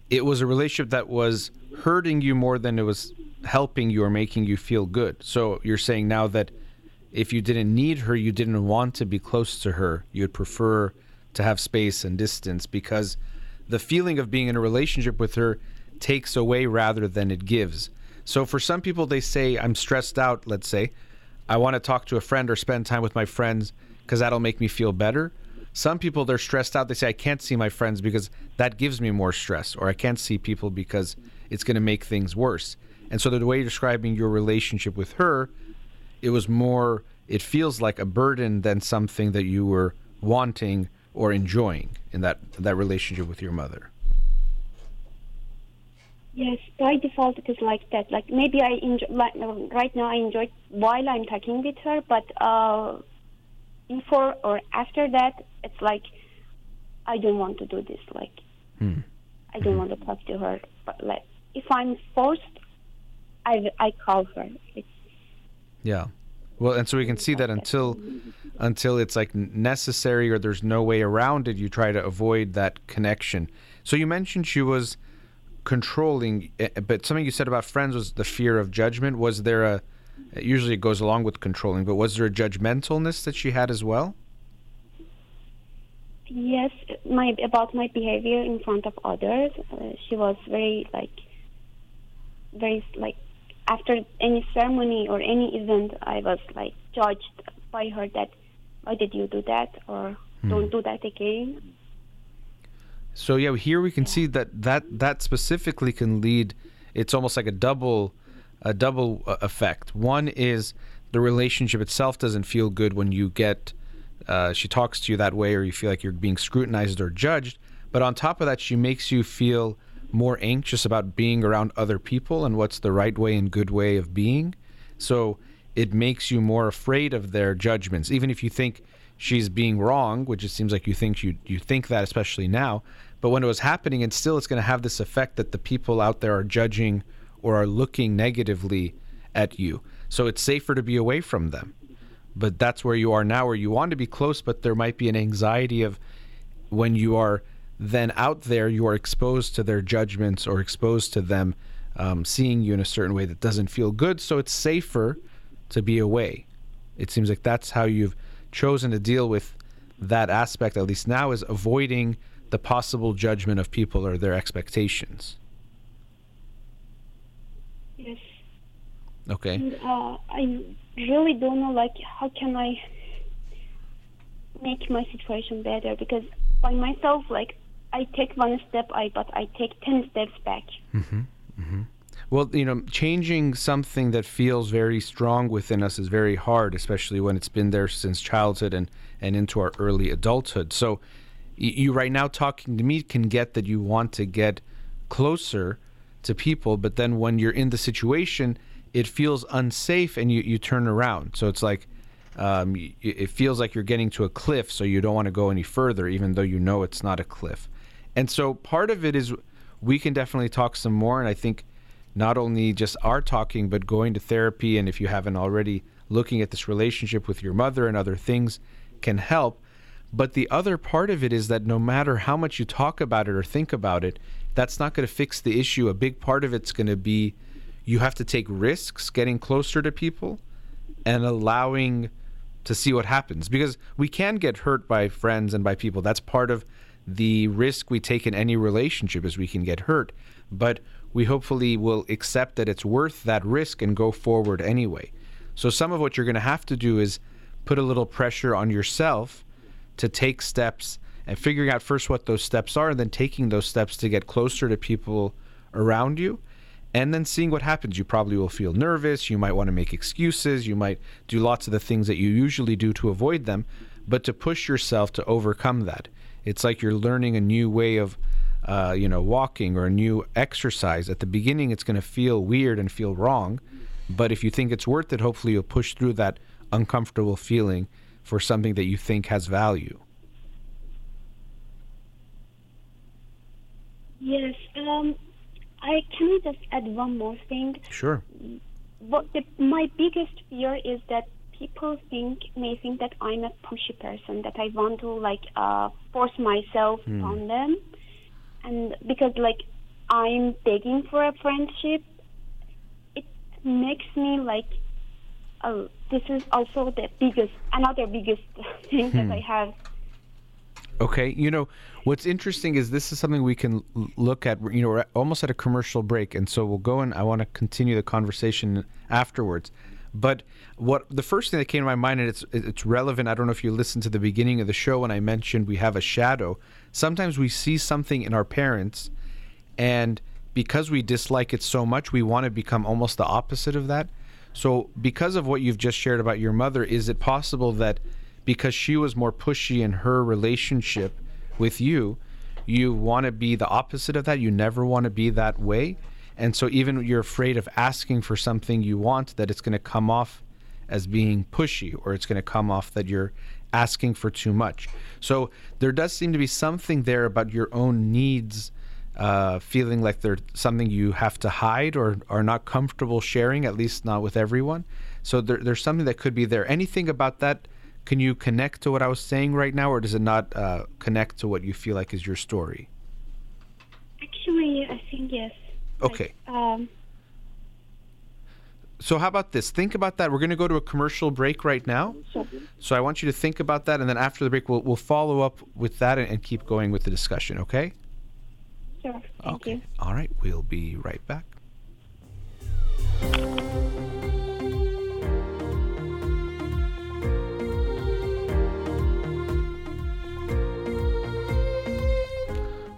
it was a relationship that was hurting you more than it was helping you or making you feel good. So you're saying now that if you didn't need her, you didn't want to be close to her. You'd prefer to have space and distance because the feeling of being in a relationship with her takes away rather than it gives. So for some people, they say, I'm stressed out, let's say. I want to talk to a friend or spend time with my friends because that'll make me feel better. Some people, they're stressed out. They say, I can't see my friends because that gives me more stress, or I can't see people because it's going to make things worse. And so, the way you're describing your relationship with her, it was more, it feels like a burden than something that you were wanting or enjoying in that, that relationship with your mother. Yes, by default it is like that. Like maybe I enjoy like right now I enjoy while I'm talking with her, but uh, before or after that, it's like I don't want to do this. Like I don't want to talk to her. But like if I'm forced, I I call her. It's, Yeah. Well, and so we can see that until until it's like necessary or there's no way around it, you try to avoid that connection. So you mentioned she was controlling, eh, but something you said about friends was the fear of judgment. Was there a usually it goes along with controlling, but was there a judgmentalness that she had as well? yes, my about my behavior in front of others. Uh, she was very like very like after any ceremony or any event, I was like judged by her that why did you do that or don't do that again. So yeah, here we can see that that that specifically can lead. It's almost like a double, a double uh, effect. One is the relationship itself doesn't feel good when you get. Uh, she talks to you that way, or you feel like you're being scrutinized or judged. But on top of that, she makes you feel more anxious about being around other people and what's the right way and good way of being. So it makes you more afraid of their judgments, even if you think she's being wrong, which it seems like you think you you think that, especially now. But when it was happening, and still, it's going to have this effect that the people out there are judging or are looking negatively at you. So it's safer to be away from them. But that's where you are now, where you want to be close, but there might be an anxiety of when you are then out there, you are exposed to their judgments or exposed to them um, seeing you in a certain way that doesn't feel good. So it's safer to be away. It seems like that's how you've chosen to deal with that aspect, at least now, is avoiding the possible judgment of people or their expectations. Yes. Okay. And, uh, I really don't know, like, how can I make my situation better? Because by myself, like, I take one step, I but I take ten steps back. Mm-hmm, mm-hmm. Well, you know, changing something that feels very strong within us is very hard, especially when it's been there since childhood and, and into our early adulthood. So, y- you right now talking to me can get that you want to get closer to people, but then when you're in the situation, it feels unsafe and you, you turn around. So it's like, um, it feels like you're getting to a cliff, so you don't want to go any further, even though you know it's not a cliff. And so part of it is we can definitely talk some more. And I think not only just our talking, but going to therapy, and if you haven't already, looking at this relationship with your mother and other things can help. But the other part of it is that no matter how much you talk about it or think about it, that's not going to fix the issue. A big part of it's going to be you have to take risks getting closer to people and allowing to see what happens. Because we can get hurt by friends and by people. That's part of the risk we take in any relationship is we can get hurt. But we hopefully will accept that it's worth that risk and go forward anyway. So some of what you're going to have to do is put a little pressure on yourself to take steps and figuring out first what those steps are and then taking those steps to get closer to people around you and then seeing what happens. You probably will feel nervous. You might want to make excuses. You might do lots of the things that you usually do to avoid them, but to push yourself to overcome that. It's like you're learning a new way of, uh, you know, walking or a new exercise. At the beginning, it's going to feel weird and feel wrong, but if you think it's worth it, hopefully you'll push through that uncomfortable feeling for something that you think has value. Yes. Um, I can I just add one more thing. Sure. What the, my biggest fear is that people think may think that I'm a pushy person that I want to like uh, force myself on them, and because like I'm begging for a friendship, it makes me like. Uh, this is also the biggest, another biggest thing that I have. Okay, you know what's interesting is this is something we can look at. You know, we're almost at a commercial break, and so we'll go and I want to continue the conversation afterwards. But what the first thing that came to my mind, and it's it's relevant. I don't know if you listened to the beginning of the show when I mentioned we have a shadow. Sometimes we see something in our parents, and because we dislike it so much, we want to become almost the opposite of that. So, because of what you've just shared about your mother, is it possible that because she was more pushy in her relationship with you, you want to be the opposite of that? You never want to be that way. And so, even you're afraid of asking for something you want, that it's going to come off as being pushy or it's going to come off that you're asking for too much. So, there does seem to be something there about your own needs uh, feeling like they're something you have to hide or are not comfortable sharing, at least not with everyone. So there, there's something that could be there. Anything about that? Can you connect to what I was saying right now, or does it not uh, connect to what you feel like is your story? Actually, I think yes. Like, Okay. um, So how about this? Think about that. We're going to go to a commercial break right now. So I want you to think about that, and then after the break, we'll, we'll follow up with that and, and keep going with the discussion. Okay? sure. Thank okay. you. All right. We'll be right back.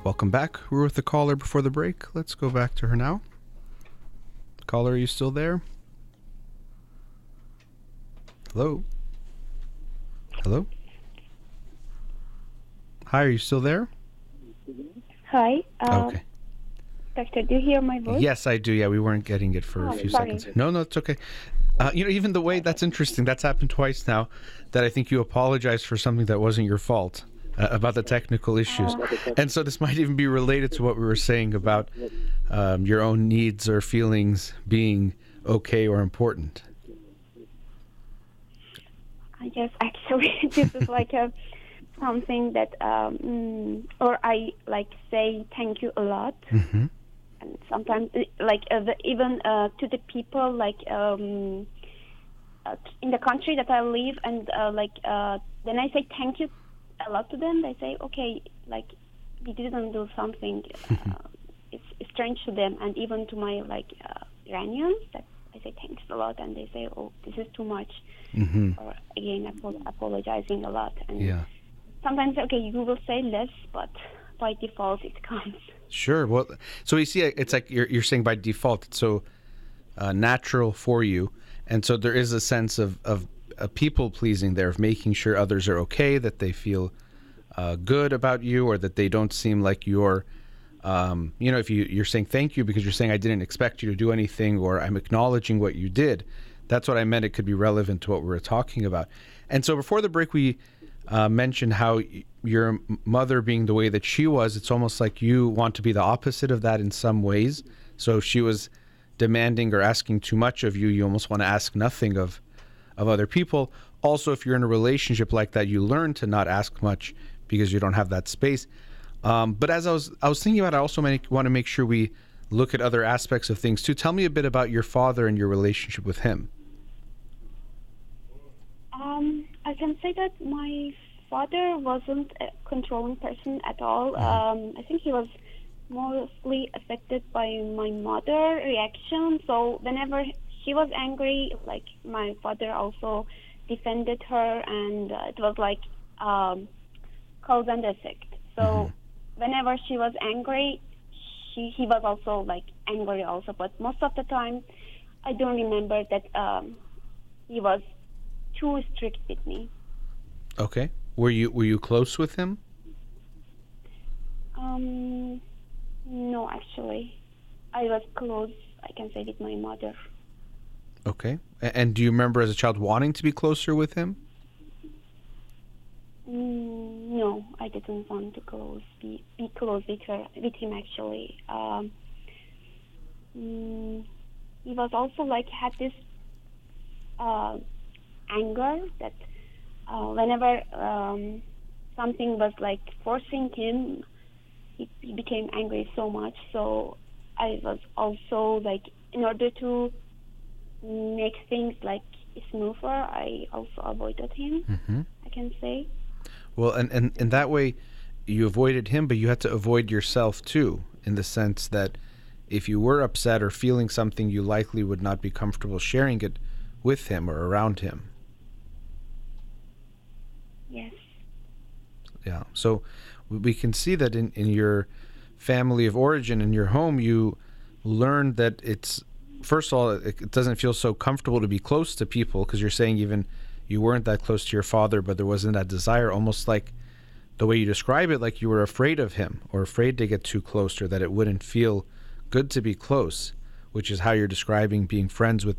Welcome back. We were with the caller before the break. Let's go back to her now. Caller, are you still there? Hello? Hello? Hi, are you still there? Hi. Uh, okay. Doctor, do you hear my voice? Yes, I do. Yeah, we weren't getting it for a Oh, few sorry. seconds. No, no, it's okay. Uh, you know, even the way that's interesting. That's happened twice now. That I think you apologized for something that wasn't your fault uh, about the technical issues, and so this might even be related to what we were saying about um, your own needs or feelings being okay or important. I guess actually this is like a something that um, mm, or I like say thank you a lot. hmm and sometimes like uh, the, even uh, to the people like um, uh, in the country that I live and uh, like uh, then I say thank you a lot to them they say okay like we didn't do something uh, it's strange to them and even to my like uh, Iranians that I say thanks a lot and they say oh this is too much hmm or again apo- apologizing a lot and Yeah. sometimes okay you will say less but by default it comes. Sure. Well, so you see, it's like you're, you're saying by default, it's so uh, natural for you. And so there is a sense of, of, of people pleasing there, of making sure others are okay, that they feel uh, good about you, or that they don't seem like you're, um, you know, if you, you're saying thank you because you're saying I didn't expect you to do anything, or I'm acknowledging what you did. That's what I meant. It could be relevant to what we were talking about. And so before the break, we uh, mentioned how your mother being the way that she was, it's almost like you want to be the opposite of that in some ways. So if she was demanding or asking too much of you, you almost want to ask nothing of of other people. Also, if you're in a relationship like that, you learn to not ask much because you don't have that space. Um, but as I was I was thinking about, it, I also want to make sure we look at other aspects of things too. Tell me a bit about your father and your relationship with him. Um, I can say that my father wasn't a controlling person at all. Mm-hmm. Um, I think he was mostly affected by my mother reaction. So whenever she was angry, like my father also defended her, and uh, it was like um, cause and effect. So Mm-hmm. whenever she was angry, she he was also like angry also. But most of the time, I don't remember that um, he was too strict with me. Okay. Were you were you close with him? Um, no, actually, I was close. I can say with my mother. Okay. And do you remember as a child wanting to be closer with him? Mm, no, I didn't want to close be, be close with her with him actually. Um, mm, he was also like had this uh, anger that uh, whenever um, something was like forcing him, he, he became angry so much. So I was also like in order to make things like smoother, I also avoided him. Mm-hmm. I can say. Well, and, and in that way, you avoided him, but you had to avoid yourself too, in the sense that if you were upset or feeling something, you likely would not be comfortable sharing it with him or around him. Yes. Yeah. So we- we can see that in, in your family of origin, in your home, you learned that it's, first of all, it, doesn't feel so comfortable to be close to people because you're saying even you weren't that close to your father, but there wasn't that desire, almost like the way you describe it, like you were afraid of him or afraid to get too close or that it wouldn't feel good to be close, which is how you're describing being friends with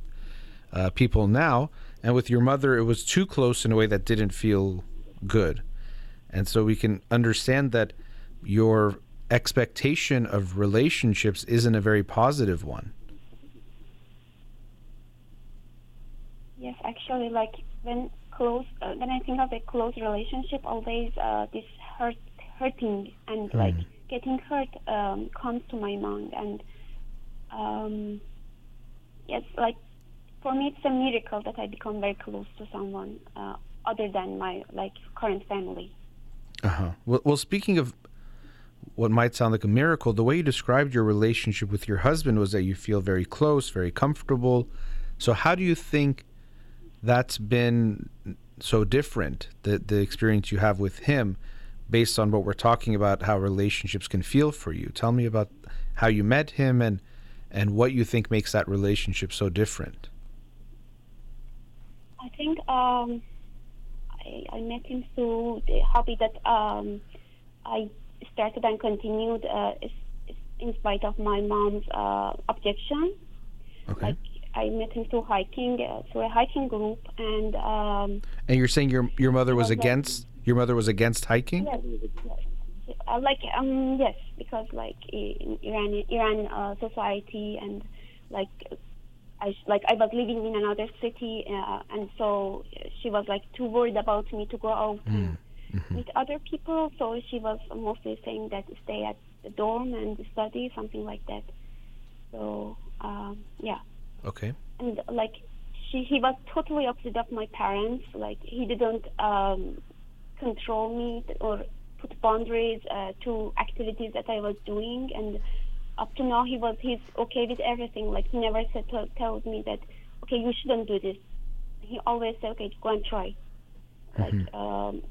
uh, people now. And with your mother, it was too close in a way that didn't feel good. And so we can understand that your expectation of relationships isn't a very positive one. Yes, actually, like when close, uh, when I think of a close relationship, always uh, this hurt, hurting and like getting hurt um, comes to my mind, and um, yes, like for me, it's a miracle that I become very close to someone uh, other than my like current family. Uh-huh. Well, well, speaking of what might sound like a miracle, the way you described your relationship with your husband was that you feel very close, very comfortable. So, how do you think that's been so different, the, the experience you have with him, based on what we're talking about, how relationships can feel for you? Tell me about how you met him and, and what you think makes that relationship so different. I think um, I, I met him through the hobby that um, I started and continued uh, in spite of my mom's uh, objection. Okay. Like I met him through hiking, uh, through a hiking group, and um, and you're saying your your mother was that- against your mother was against hiking? yes, yes. Uh, like um yes, because like in Iran Iran uh, society and like I like I was living in another city, uh, and so she was like too worried about me to go out and meet other people. So she was mostly saying that stay at the dorm and study, something like that. So um, yeah, Okay. and like she he was totally opposite of my parents. Like he didn't um, control me or put boundaries uh, to activities that I was doing, and up to now he was he's okay with everything. Like he never said to, tells me that okay you shouldn't do this. He always said okay go and try. Like um,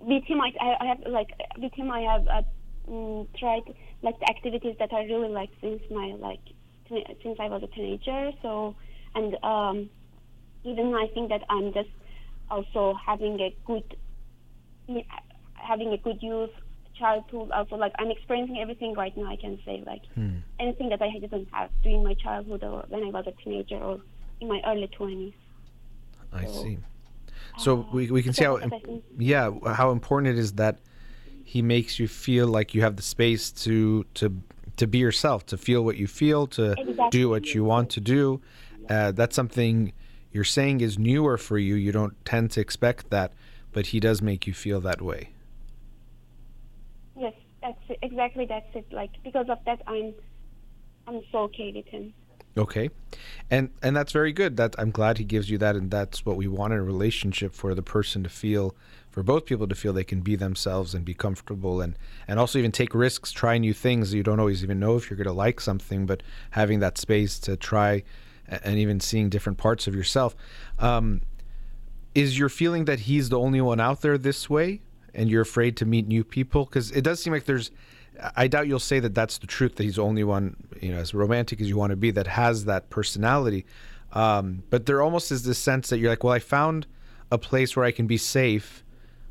with him I, I have like with him I have uh, mm, tried like the activities that I really like since my like since I was a teenager. So and um, even I think that I'm just also having a good having a good youth childhood also like i'm experiencing everything right now i can say like Hmm. anything that i didn't have during my childhood or when i was a teenager or in my early 20s I So, see. So we, we can see how that's what I think. yeah how important it is that he makes you feel like you have the space to to to be yourself, to feel what you feel, to Exactly. do what you want to do. Uh, that's something you're saying is newer for you. You don't tend to expect that, but he does make you feel that way. yes that's it. exactly that's it like because of that i'm i'm so okay with him Okay, and and that's very good. That I'm glad he gives you that, and that's what we want in a relationship for the person to feel, for both people to feel they can be themselves and be comfortable, and and also even take risks, try new things. You don't always even know if you're going to like something, but having that space to try, and even seeing different parts of yourself. Um, is your feeling that he's the only one out there this way, and you're afraid to meet new people? Because it does seem like there's. I doubt you'll say that that's the truth. That he's the only one, you know, as romantic as you want to be, that has that personality. Um, but there almost is this sense that you're like, well, I found a place where I can be safe.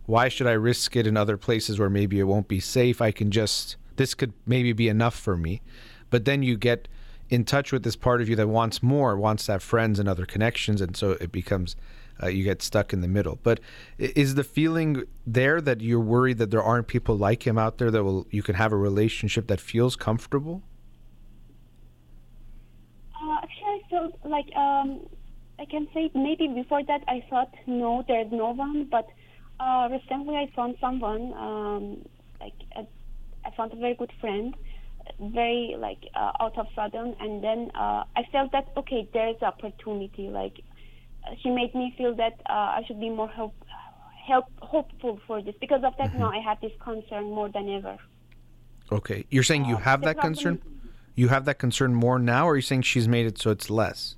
Why should I risk it in other places where maybe it won't be safe? I can just this could maybe be enough for me. But then you get in touch with this part of you that wants more, wants to have friends and other connections, and so it becomes uh, you get stuck in the middle. But is the feeling there that you're worried that there aren't people like him out there that will you can have a relationship that feels comfortable? Uh, actually, I felt like um, I can say maybe before that I thought no, there's no one. But uh, recently I found someone um, like a, I found a very good friend, very like uh, out of sudden, and then uh, I felt that okay, there's opportunity. Like uh, she made me feel that uh, I should be more hope, help hopeful for this. Because of that, now I have this concern more than ever. Okay, you're saying you have the that problem- concern. You have that concern more now, or are you saying she's made it so it's less?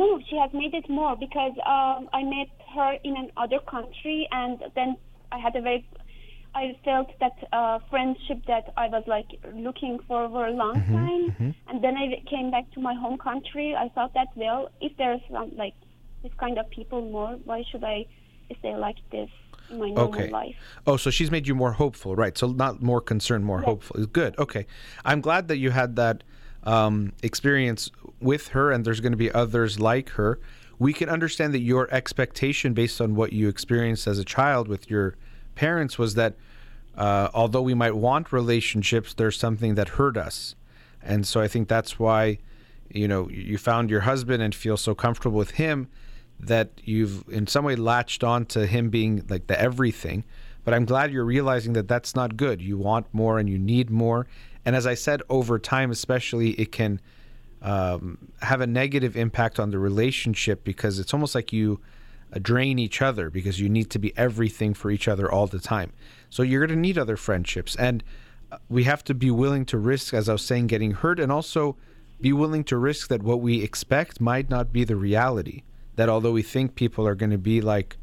No, she has made it more because um, I met her in another country, and then I had a very, I felt that uh, friendship that I was like looking for for a long time, and then I came back to my home country. I thought that well, if there's some like this kind of people more, why should I stay like this in my normal Okay. life? Oh, so she's made you more hopeful, right? So not more concerned, more hopeful. Good. Okay, I'm glad that you had that um, experience with her, and there's going to be others like her. We can understand that your expectation, based on what you experienced as a child with your parents, was that uh, although we might want relationships, there's something that hurt us, and so I think that's why you know you found your husband and feel so comfortable with him that you've in some way latched on to him being like the everything. But i'm glad you're realizing that that's not good. You want more and you need more. And as i said over time especially it can um, have a negative impact on the relationship because it's almost like you uh, drain each other because you need to be everything for each other all the time so you're going to need other friendships and uh, we have to be willing to risk as i was saying getting hurt and also be willing to risk that what we expect might not be the reality that although we think people are going to be like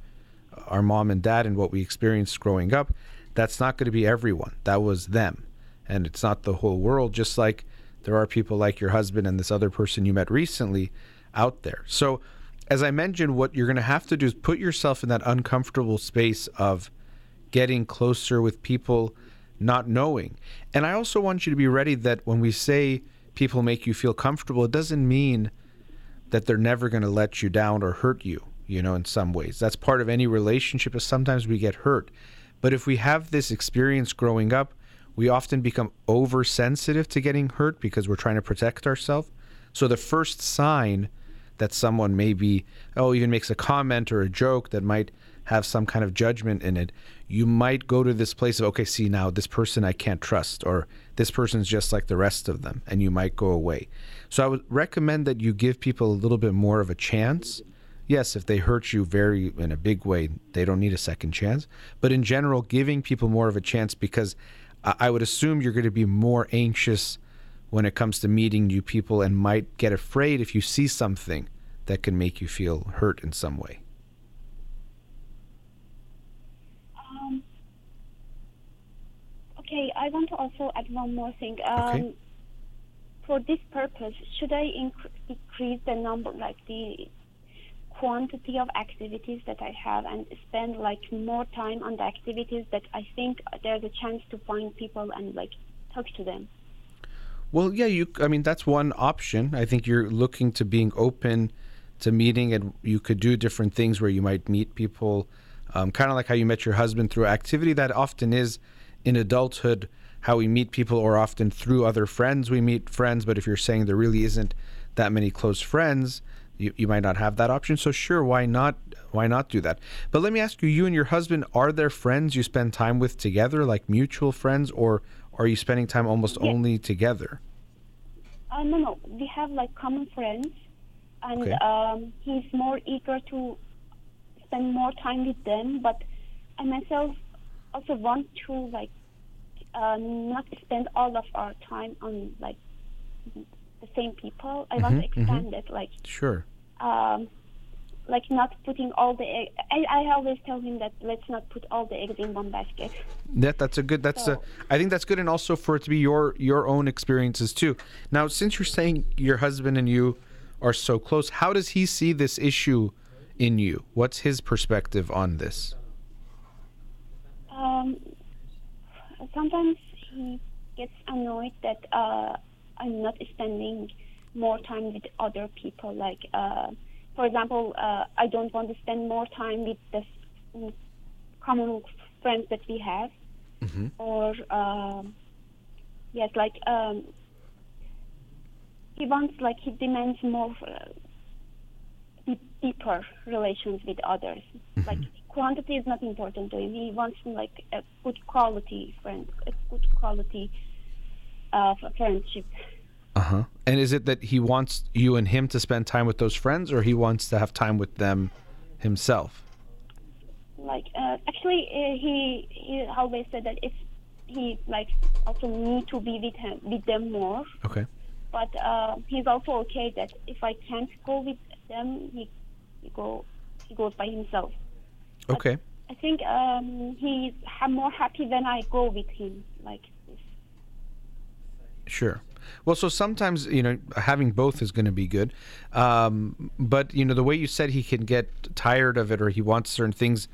our mom and dad and what we experienced growing up, that's not going to be everyone. That was them. And it's not the whole world, just like there are people like your husband and this other person you met recently out there. So, as I mentioned, what you're going to have to do is put yourself in that uncomfortable space of getting closer with people not knowing. And I also want you to be ready that when we say people make you feel comfortable, it doesn't mean that they're never going to let you down or hurt you, you know, in some ways. That's part of any relationship is sometimes we get hurt. But if we have this experience growing up, we often become oversensitive to getting hurt because we're trying to protect ourselves. So the first sign that someone maybe oh even makes a comment or a joke that might have some kind of judgment in it, you might go to this place of okay, see now this person I can't trust or this person's just like the rest of them and you might go away. So I would recommend that you give people a little bit more of a chance. Yes, if they hurt you very in a big way, they don't need a second chance. But in general, giving people more of a chance because I would assume you're going to be more anxious when it comes to meeting new people and might get afraid if you see something that can make you feel hurt in some way. Um, Okay, I want to also add one more thing. Um, Okay. For this purpose, should I inc- decrease the number, like the quantity of activities that I have, and spend like more time on the activities that I think there's a chance to find people and like talk to them? Well, yeah, you. I mean, that's one option. I think you're looking to being open to meeting, and you could do different things where you might meet people, um, kind of like how you met your husband through activity. That often is in adulthood how we meet people, or often through other friends we meet friends. But if you're saying there really isn't that many close friends, you, you might not have that option. So sure, why not? Why not do that? But let me ask you: you and your husband are there friends you spend time with together, like mutual friends, or are you spending time almost Yes. only together? Uh, no, no, we have like common friends, and Okay. um, he's more eager to spend more time with them. But I myself also want to like uh, not spend all of our time on like the same people. I want to Mhm, mhm. expand it, like Sure. Um, like not putting all the. Egg- I, I always tell him that let's not put all the eggs in one basket. That that's a good. That's a. So- I think that's good, and also for it to be your your own experiences too. Now, since you're saying your husband and you are so close, how does he see this issue in you? What's his perspective on this? Um, sometimes he gets annoyed that uh, I'm not spending more time with other people. Like, uh, for example, uh, I don't want to spend more time with the mm, common friends that we have, Mhm. or um, yes, like um, he wants, like he demands more. Uh, deep- deeper relations with others. Like quantity is not important to him. He wants like a good quality friend, a good quality uh, friendship. Uh huh. And is it that he wants you and him to spend time with those friends, or he wants to have time with them himself? Like uh, actually, uh, he he always said that if he like also me to be with him with them more. Okay. But uh, he's also okay that if I can't go with them, he, he go he goes by himself. Okay. I think um, he's ha- more happy when I go with him. Like this. Sure. Well, so sometimes you know having both is going to be good, um, but you know the way you said he can get tired of it or he wants certain things.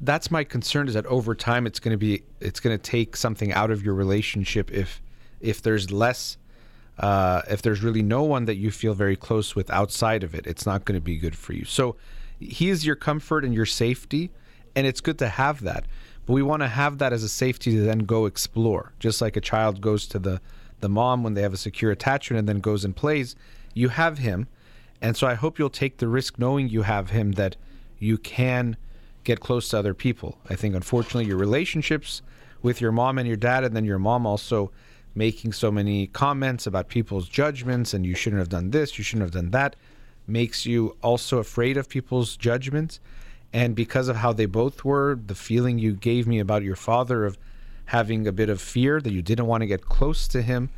That's my concern is that over time it's going to be it's going to take something out of your relationship if if there's less uh, if there's really no one that you feel very close with outside of it, it's not going to be good for you. So he is your comfort and your safety, and it's good to have that. But we want to have that as a safety to then go explore, just like a child goes to the the mom when they have a secure attachment and then goes and plays. You have him, and so I hope you'll take the risk, knowing you have him, that you can get close to other people. I think unfortunately your relationships with your mom and your dad, and then your mom also making so many comments about people's judgments and you shouldn't have done this, you shouldn't have done that, makes you also afraid of people's judgments. And because of how they both were, the feeling you gave me about your father of having a bit of fear that you didn't want to get close to him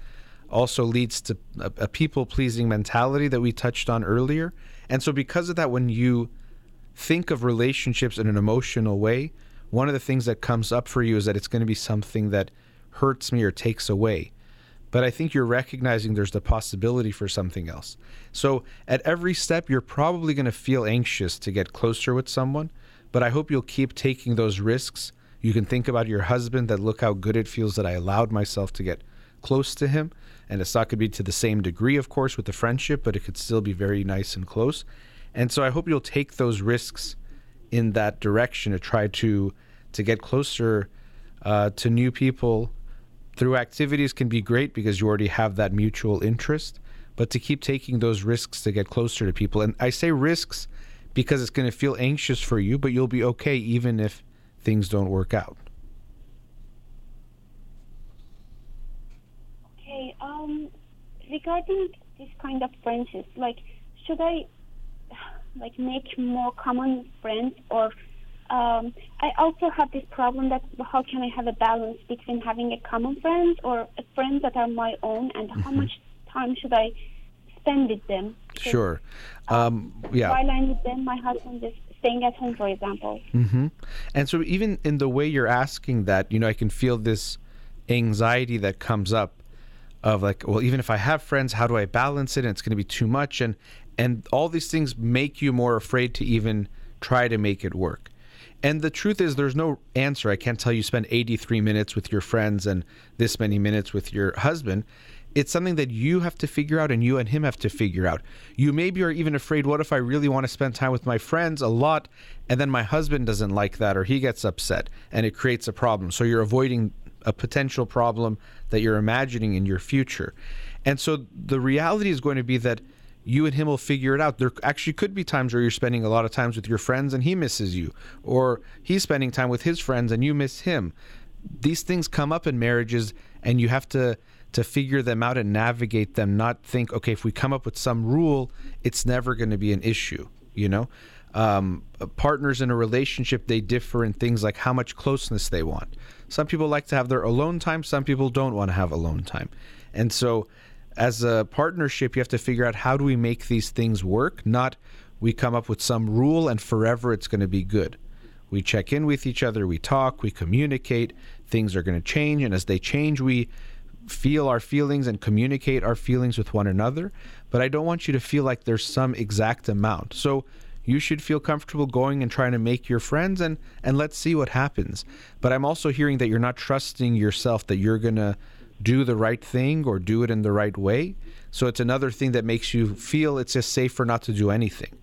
also leads to a, a people pleasing mentality that we touched on earlier. And so, because of that, when you think of relationships in an emotional way, one of the things that comes up for you is that it's going to be something that hurts me or takes away. But I think you're recognizing there's the possibility for something else. So at every step, you're probably going to feel anxious to get closer with someone. But I hope you'll keep taking those risks. You can think about your husband that look how good it feels that I allowed myself to get close to him. And it's not going to be to the same degree, of course, with the friendship, but it could still be very nice and close. And so I hope you'll take those risks in that direction to try to to get closer uh, to new people through activities can be great because you already have that mutual interest but to keep taking those risks to get closer to people and i say risks because it's going to feel anxious for you but you'll be okay even if things don't work out Okay. Um, regarding this kind of friendships, like, should I like make more common friends or? Um, I also have this problem that how can I have a balance between having a common friend or a friend that are my own, and how much time should I spend with them? Because sure um, yeah While I'm with them, my husband is staying at home, for example. Mm-hmm. And so, even in the way you're asking that, you know, I can feel this anxiety that comes up of like, well, even if I have friends, how do I balance it? And it's going to be too much, and and all these things make you more afraid to even try to make it work. And the truth is, there's no answer. I can't tell you spend 83 minutes with your friends and this many minutes with your husband. It's something that you have to figure out and you and him have to figure out. You maybe are even afraid, what if I really want to spend time with my friends a lot and then my husband doesn't like that or he gets upset and it creates a problem. So you're avoiding a potential problem that you're imagining in your future. And so the reality is going to be that you and him will figure it out. There actually could be times where you're spending a lot of times with your friends and he misses you, or he's spending time with his friends and you miss him. These things come up in marriages and you have to to figure them out and navigate them, not think, okay, if we come up with some rule, it's never going to be an issue, you know? Um, partners in a relationship, they differ in things like how much closeness they want. Some people like to have their alone time, some people don't want to have alone time. And so as a partnership, you have to figure out how do we make these things work, not we come up with some rule and forever it's going to be good. We check in with each other, we talk, we communicate, things are going to change, and as they change, we feel our feelings and communicate our feelings with one another. But I don't want you to feel like there's some exact amount. So you should feel comfortable going and trying to make your friends and and let's see what happens. But I'm also hearing that you're not trusting yourself that you're going to do the right thing or do it in the right way. So it's another thing that makes you feel it's just safer not to do anything.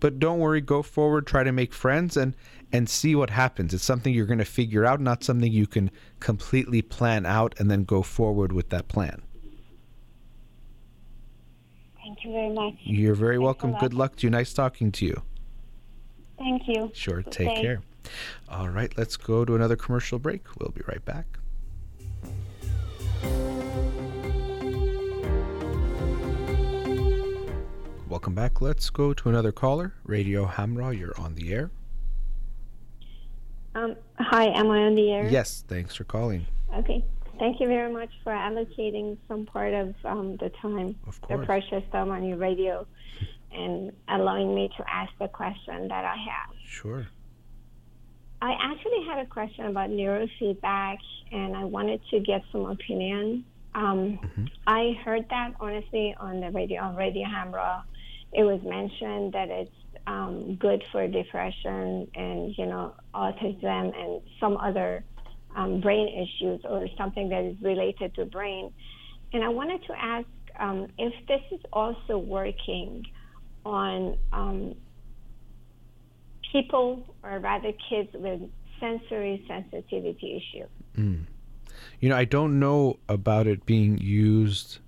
But don't worry, go forward, try to make friends and and see what happens. It's something you're going to figure out, not something you can completely plan out and then go forward with that plan. Thank you very much. You're very Thanks welcome. Good luck to you. Nice talking to you. Thank you. Sure. Good Take day. care. All right, let's go to another commercial break. We'll be right back. Welcome back. Let's go to another caller. Radio Hamrah, you're on the air. Um, hi, am I on the air? Yes, thanks for calling. Okay. Thank you very much for allocating some part of um, the time, Of the precious time on your radio, and allowing me to ask the question that I have. Sure. I actually had a question about neurofeedback, and I wanted to get some opinion. Um, I heard that honestly on the radio on Radio Hamrah. It was mentioned that it's um, good for depression and you know autism and some other um, brain issues or something that is related to brain. And I wanted to ask um, if this is also working on um, people or rather kids with sensory sensitivity issue. You know, I don't know about it being used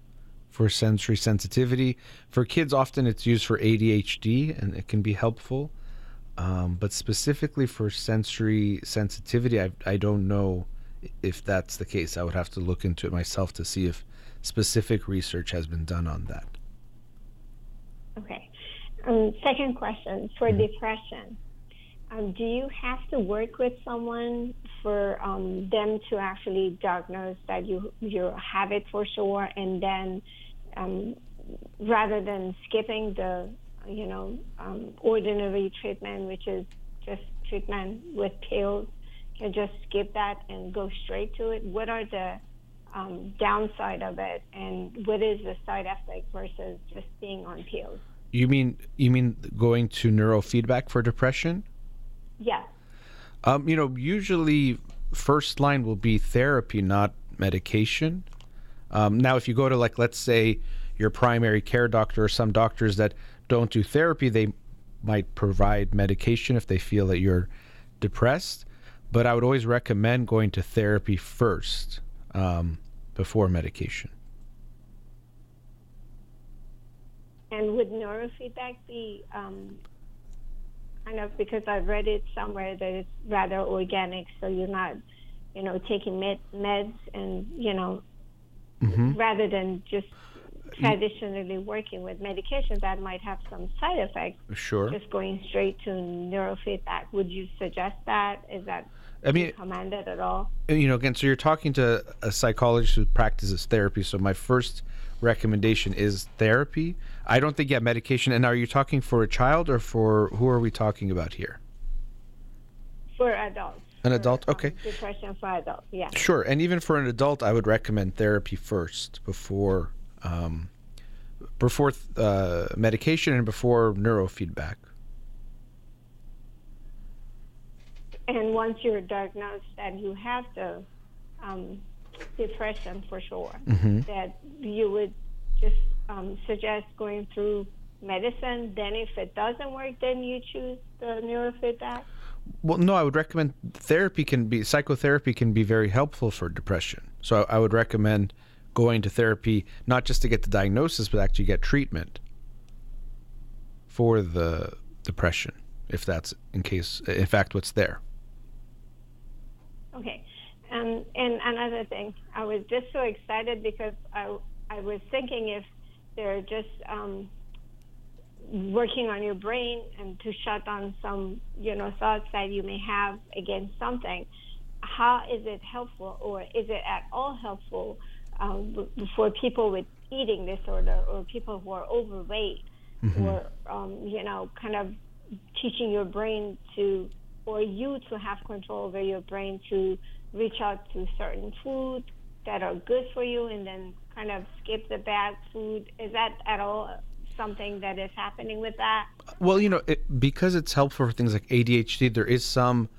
for sensory sensitivity. For kids, often it's used for ADHD and it can be helpful. Um, but specifically for sensory sensitivity, I, I don't know if that's the case. I would have to look into it myself to see if specific research has been done on that. Okay. Um, second question for depression. Um, do you have to work with someone for um, them to actually diagnose that you you have it for sure, and then um, rather than skipping the you know um, ordinary treatment, which is just treatment with pills, you just skip that and go straight to it. What are the um, downside of it, and what is the side effect versus just being on pills? You mean you mean going to neurofeedback for depression? Yes. Um, you know, usually first line will be therapy, not medication. Um, now, if you go to like, let's say, your primary care doctor or some doctors that don't do therapy, they might provide medication if they feel that you're depressed. But I would always recommend going to therapy first um, before medication. And would neurofeedback be um, kind of because I've read it somewhere that it's rather organic, so you're not, you know, taking med- meds and you know, Mm-hmm. rather than just traditionally working with medication that might have some side effects. Sure. Just going straight to neurofeedback. Would you suggest that? Is that I mean, recommended at all? Uh, you know, again, so you're talking to a psychologist who practices therapy. So my first recommendation is therapy. I don't think yeah, medication. And are you talking for a child or for who are we talking about here? For adults. An adult? um, Okay. depression for adults. Yeah. Sure, and even for an adult, I would recommend therapy first before um, before uh, medication and before neurofeedback. And once you're diagnosed that you have the um, depression for sure, Mm-hmm. that you would just um, suggest going through medicine. Then, if it doesn't work, then you choose the neurofeedback. Well, no, I would recommend therapy can be psychotherapy can be very helpful for depression. So I would recommend going to therapy not just to get the diagnosis, but actually get treatment for the depression, if that's in case, in fact, what's there. Okay. Um, and another thing, I was just so excited because I, I was thinking if they're just um, working on your brain and to shut down some, you know, thoughts that you may have against something, how is it helpful or is it at all helpful um, for people with eating disorder or people who are overweight or, um, you know, kind of teaching your brain to or you to have control over your brain to reach out to certain foods that are good for you and then kind of skip the bad food. Is that at all something that is happening with that? Well, you know, it, because it's helpful for things like ADHD, there is some.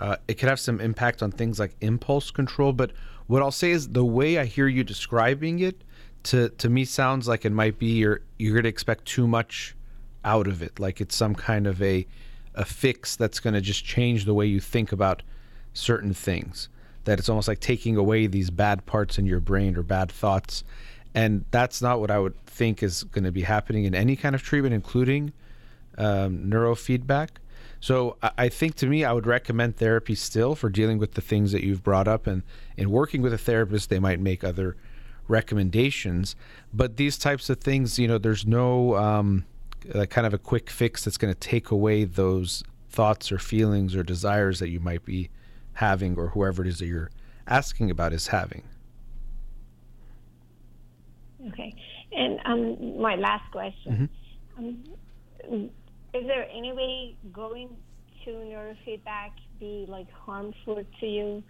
Uh, it could have some impact on things like impulse control. But what I'll say is the way I hear you describing it, to to me sounds like it might be you're you're going to expect too much out of it, like it's some kind of a a fix that's going to just change the way you think about certain things. That it's almost like taking away these bad parts in your brain or bad thoughts. And that's not what I would think is going to be happening in any kind of treatment, including um, neurofeedback. So I, think to me, I would recommend therapy still for dealing with the things that you've brought up. And in working with a therapist, they might make other recommendations. But these types of things, you know, there's no um, uh, kind of a quick fix that's going to take away those thoughts or feelings or desires that you might be having or whoever it is that you're asking about is having. Okay. And um, my last question um, Is there any way going to neurofeedback be like harmful to you?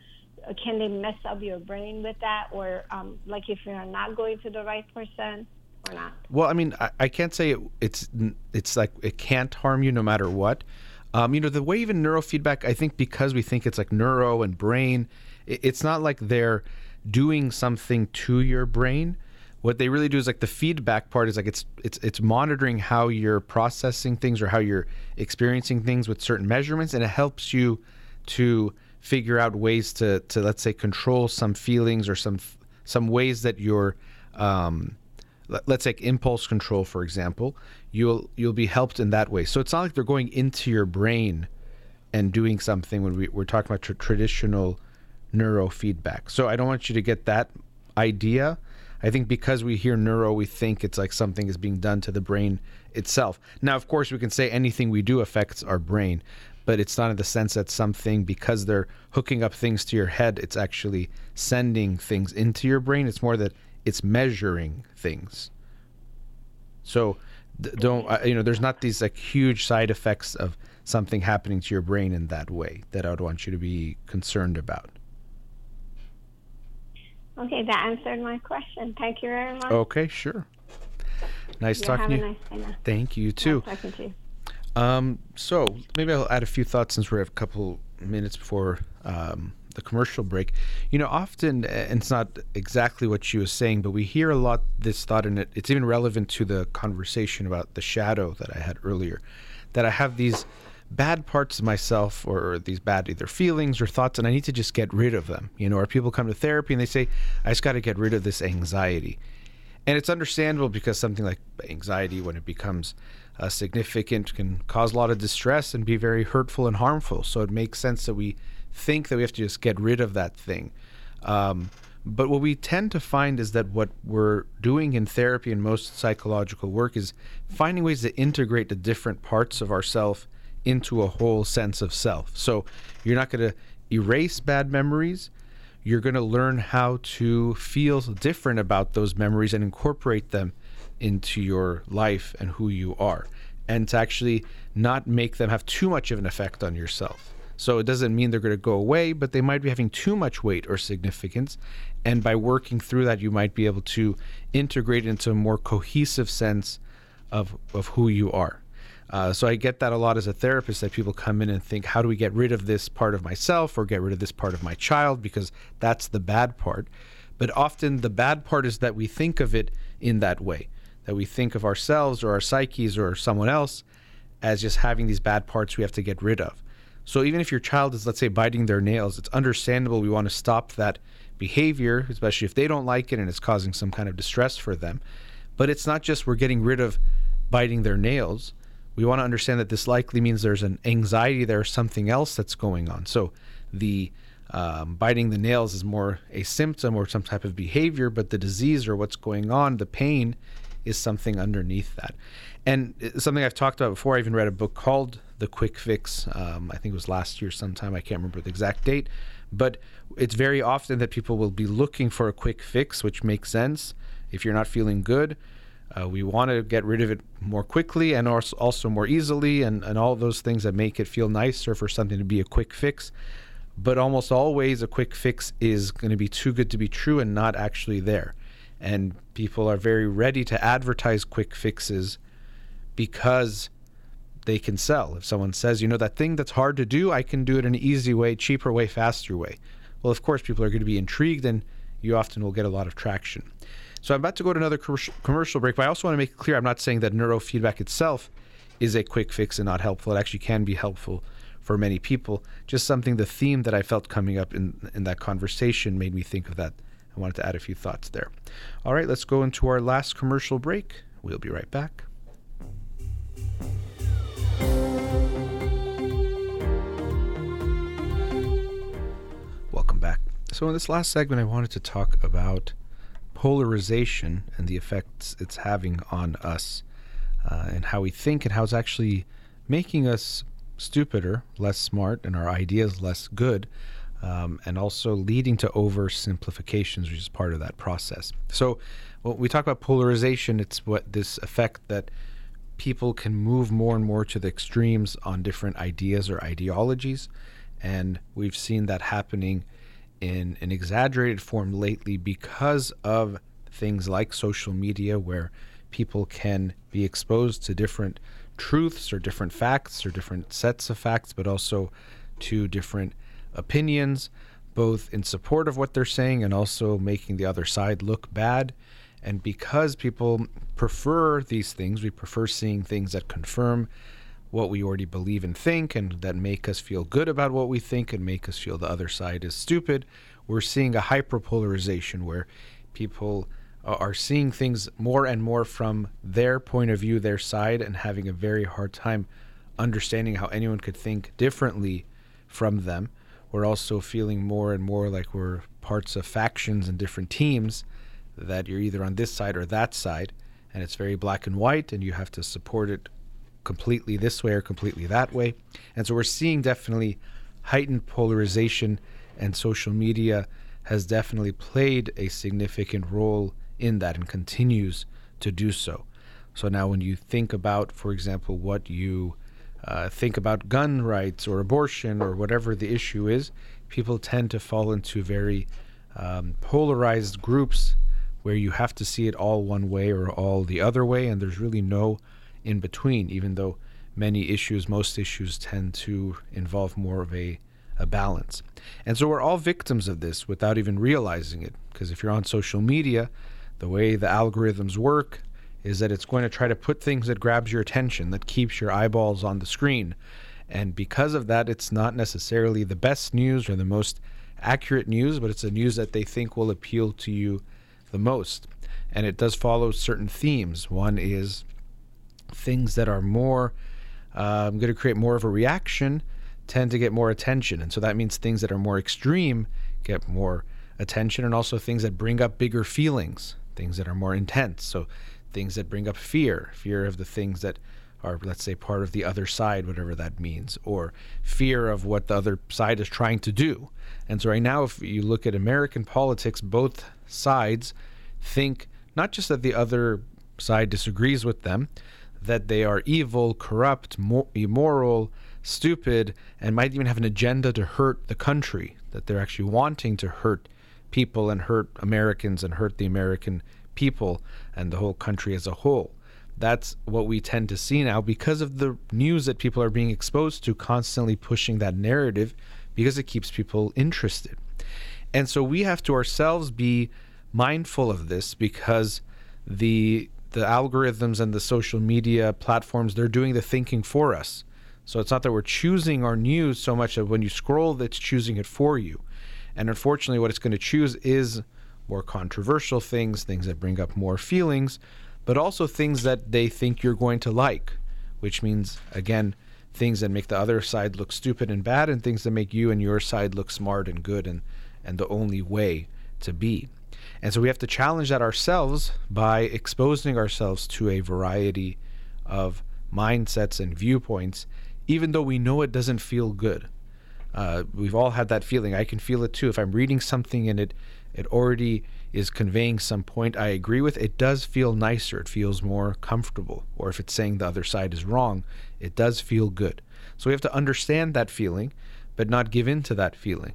Can they mess up your brain with that? Or um, like if you're not going to the right person or not? Well, I mean, I, I can't say it, it's it's like it can't harm you no matter what. Um, you know, the way even neurofeedback, I think because we think it's like neuro and brain, it, it's not like they're doing something to your brain. What they really do is like the feedback part is like it's it's it's monitoring how you're processing things or how you're experiencing things with certain measurements, and it helps you to figure out ways to to let's say control some feelings or some some ways that you're um, let- let's take impulse control for example you'll you'll be helped in that way. So it's not like they're going into your brain and doing something when we, we're talking about tr- traditional neurofeedback. So i don't want you to get that idea i think because we hear neuro we think it's like something is being done to the brain itself. Now of course we can say anything we do affects our brain but it's not in the sense that something because they're hooking up things to your head it's actually sending things into your brain. It's more that it's measuring things. So don't you know there's not these like huge side effects of something happening to your brain in that way that i would want you to be concerned about Okay, that answered my question. Thank you very much. okay sure nice You talking have to a you nice thank you too Nice talking to you. Um, so maybe I'll add a few thoughts since we're a couple minutes before um, the commercial break. You know, often, and it's not exactly what she was saying, but we hear a lot this thought, and it, it's even relevant to the conversation about the shadow that I had earlier. That I have these bad parts of myself, or these bad either feelings or thoughts, and I need to just get rid of them. You know, or people come to therapy and they say, "I just got to get rid of this anxiety." And it's understandable because something like anxiety, when it becomes uh, significant, can cause a lot of distress and be very hurtful and harmful. So it makes sense that we think that we have to just get rid of that thing. Um, but what we tend to find is that what we're doing in therapy and most psychological work is finding ways to integrate the different parts of ourself into a whole sense of self. So you're not going to erase bad memories you're going to learn how to feel different about those memories and incorporate them into your life and who you are and to actually not make them have too much of an effect on yourself So it doesn't mean they're going to go away, but they might be having too much weight or significance. And by working through that, you might be able to integrate into a more cohesive sense of, of who you are. Uh, so I get that a lot as a therapist that people come in and think, how do we get rid of this part of myself or get rid of this part of my child? Because that's the bad part. But often the bad part is that we think of it in that way, that we think of ourselves or our psyches or someone else as just having these bad parts we have to get rid of. So even if your child is, let's say, biting their nails, it's understandable we want to stop that behavior, especially if they don't like it and it's causing some kind of distress for them. But it's not just we're getting rid of biting their nails we want to understand that this likely means there's an anxiety there, something else that's going on. So the um, biting the nails is more a symptom or some type of behavior, but the disease or what's going on, the pain, is something underneath that. And something I've talked about before. I even read a book called The Quick Fix. Um, I think it was last year sometime. I can't remember the exact date. But it's very often that people will be looking for a quick fix, which makes sense. If you're not feeling good, uh, we want to get rid of it more quickly and also more easily, and, and all those things that make it feel nicer for something to be a quick fix. But almost always, a quick fix is going to be too good to be true and not actually there. And people are very ready to advertise quick fixes because they can sell. If someone says, you know, that thing that's hard to do, I can do it in an easy way, cheaper way, faster way. Well, of course, people are going to be intrigued and you often will get a lot of traction. So I'm about to go to another commercial break, but I also want to make clear I'm not saying that neurofeedback itself is a quick fix and not helpful. It actually can be helpful for many people. Just something, the theme that I felt coming up in, in that conversation made me think of that. I wanted to add a few thoughts there. All right, let's go into our last commercial break. We'll be right back. Welcome back. So, in this last segment, I wanted to talk about polarization and the effects it's having on us uh, and how we think and how it's actually making us stupider, less smart, and our ideas less good, um, and also leading to oversimplifications, which is part of that process. So, when we talk about polarization, it's what this effect that people can move more and more to the extremes on different ideas or ideologies, and we've seen that happening in an exaggerated form lately because of things like social media where people can be exposed to different truths or different facts or different sets of facts, but also to different opinions, both in support of what they're saying and also making the other side look bad. And because people prefer these things, we prefer seeing things that confirm what we already believe and think and that make us feel good about what we think and make us feel the other side is stupid, we're seeing a hyperpolarization where people are seeing things more and more from their point of view, their side, and having a very hard time understanding how anyone could think differently from them. We're also feeling more and more like we're parts of factions and different teams that you're either on this side or that side, and it's very black and white, and you have to support it completely this way or completely that way. And so we're seeing definitely heightened polarization, and social media has definitely played a significant role in that and continues to do so. So now, when you think about, for example, what you uh, think about gun rights or abortion or whatever the issue is, people tend to fall into very um, polarized groups where you have to see it all one way or all the other way, and there's really no in between, even though many issues, most issues, tend to involve more of a, a balance. And so we're all victims of this without even realizing it. Because if you're on social media, the way the algorithms work is that it's going to try to put things that grabs your attention, that keeps your eyeballs on the screen. And because of that, it's not necessarily the best news or the most accurate news, but it's a news that they think will appeal to you the most. And it does follow certain themes. One is things that are more uh, going to create more of a reaction tend to get more attention. And so that means things that are more extreme get more attention, and also things that bring up bigger feelings, things that are more intense. So things that bring up fear, fear of the things that are, let's say, part of the other side, whatever that means, or fear of what the other side is trying to do. And so right now, if you look at American politics, both sides think not just that the other side disagrees with them, that they are evil, corrupt, immoral, stupid and might even have an agenda to hurt the country, that they're actually wanting to hurt people and hurt Americans and hurt the American people and the whole country as a whole. That's what we tend to see now because of the news that people are being exposed to, constantly pushing that narrative because it keeps people interested. And so we have to ourselves be mindful of this because the the algorithms and the social media platforms they're doing the thinking for us. So it's not that we're choosing our news so much that when you scroll it's choosing it for you. And unfortunately what it's going to choose is more controversial things, things that bring up more feelings, but also things that they think you're going to like, which means again things that make the other side look stupid and bad and things that make you and your side look smart and good and and the only way to be. And so we have to challenge that ourselves by exposing ourselves to a variety of mindsets and viewpoints, even though we know it doesn't feel good. Uh, we've all had that feeling. I can feel it too. If I'm reading something and it, it already is conveying some point I agree with, it does feel nicer. It feels more comfortable. Or if it's saying the other side is wrong, it does feel good. So we have to understand that feeling, but not give in to that feeling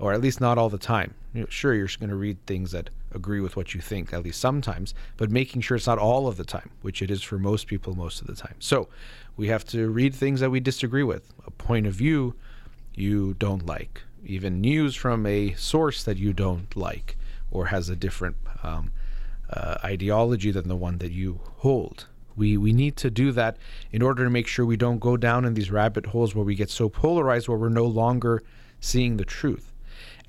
or at least not all the time. You know, sure, you're going to read things that agree with what you think, at least sometimes, but making sure it's not all of the time, which it is for most people most of the time. So we have to read things that we disagree with, a point of view you don't like, even news from a source that you don't like or has a different um, uh, ideology than the one that you hold. We, we need to do that in order to make sure we don't go down in these rabbit holes where we get so polarized where we're no longer seeing the truth.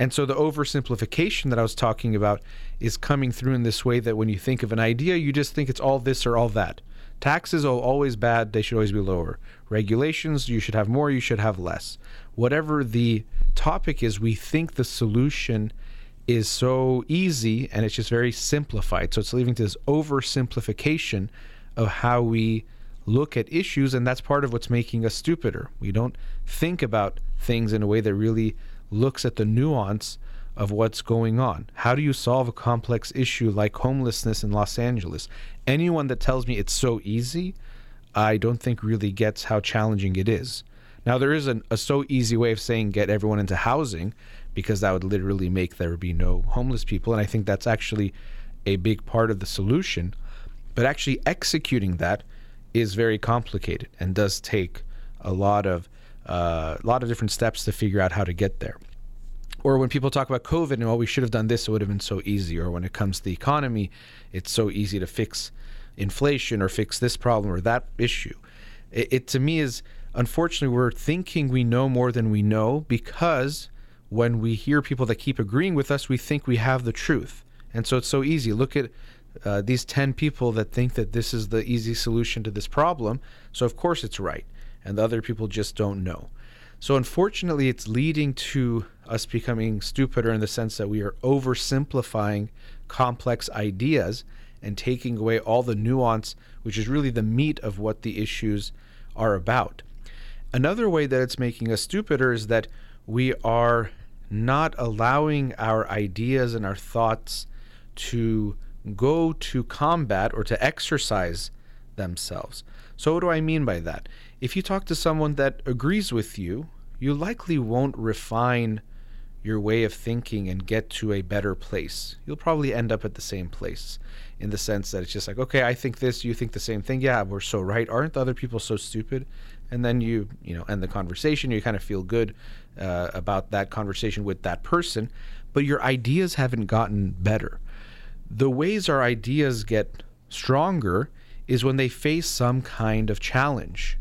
And so the oversimplification that I was talking about is coming through in this way that when you think of an idea, you just think it's all this or all that. Taxes are always bad, they should always be lower. Regulations, you should have more, you should have less. Whatever the topic is, we think the solution is so easy and it's just very simplified. So it's leading to this oversimplification of how we look at issues, and that's part of what's making us stupider. We don't think about things in a way that really looks at the nuance of what's going on. How do you solve a complex issue like homelessness in Los Angeles? Anyone that tells me it's so easy, I don't think really gets how challenging it is. Now, there is an, a so easy way of saying get everyone into housing because that would literally make there be no homeless people. And I think that's actually a big part of the solution. But actually executing that is very complicated and does take a lot of uh, a lot of different steps to figure out how to get there. Or when people talk about COVID and, well, we should have done this, it would have been so easy. Or when it comes to the economy, it's so easy to fix inflation or fix this problem or that issue. It, it to me is, unfortunately, we're thinking we know more than we know because when we hear people that keep agreeing with us, we think we have the truth. And so it's so easy. Look at uh, these 10 people that think that this is the easy solution to this problem. So, of course, it's right and the other people just don't know. So, unfortunately, it's leading to us becoming stupider in the sense that we are oversimplifying complex ideas and taking away all the nuance, which is really the meat of what the issues are about. Another way that it's making us stupider is that we are not allowing our ideas and our thoughts to go to combat or to exercise themselves. So, what do I mean by that? If you talk to someone that agrees with you, you likely won't refine your way of thinking and get to a better place. You'll probably end up at the same place in the sense that it's just like, okay, I think this, you think the same thing. Yeah, we're so right. Aren't other people so stupid? And then you, you know, end the conversation. You kind of feel good uh, about that conversation with that person, but your ideas haven't gotten better. The ways our ideas get stronger is when they face some kind of challenge.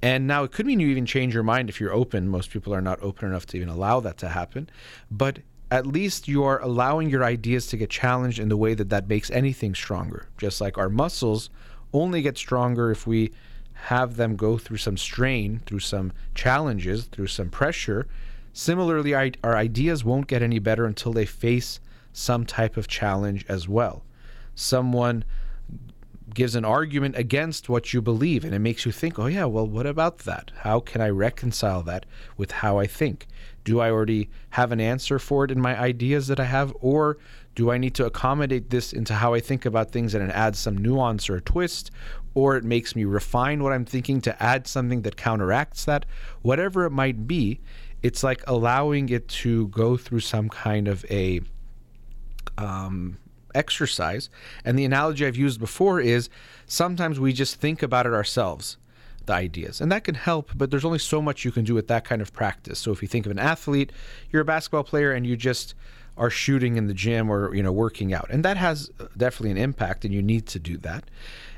And now it could mean you even change your mind if you're open. Most people are not open enough to even allow that to happen. But at least you are allowing your ideas to get challenged in the way that that makes anything stronger. Just like our muscles only get stronger if we have them go through some strain, through some challenges, through some pressure. Similarly, our ideas won't get any better until they face some type of challenge as well. Someone gives an argument against what you believe and it makes you think, oh, yeah, well, what about that? How can I reconcile that with how I think? Do I already have an answer for it in my ideas that I have? Or do I need to accommodate this into how I think about things and it adds some nuance or a twist? Or it makes me refine what I'm thinking to add something that counteracts that? Whatever it might be, it's like allowing it to go through some kind of a um, exercise. And the analogy I've used before is sometimes we just think about it ourselves, the ideas. And that can help, but there's only so much you can do with that kind of practice. So if you think of an athlete, you're a basketball player and you just are shooting in the gym or you know working out and that has uh, definitely an impact and you need to do that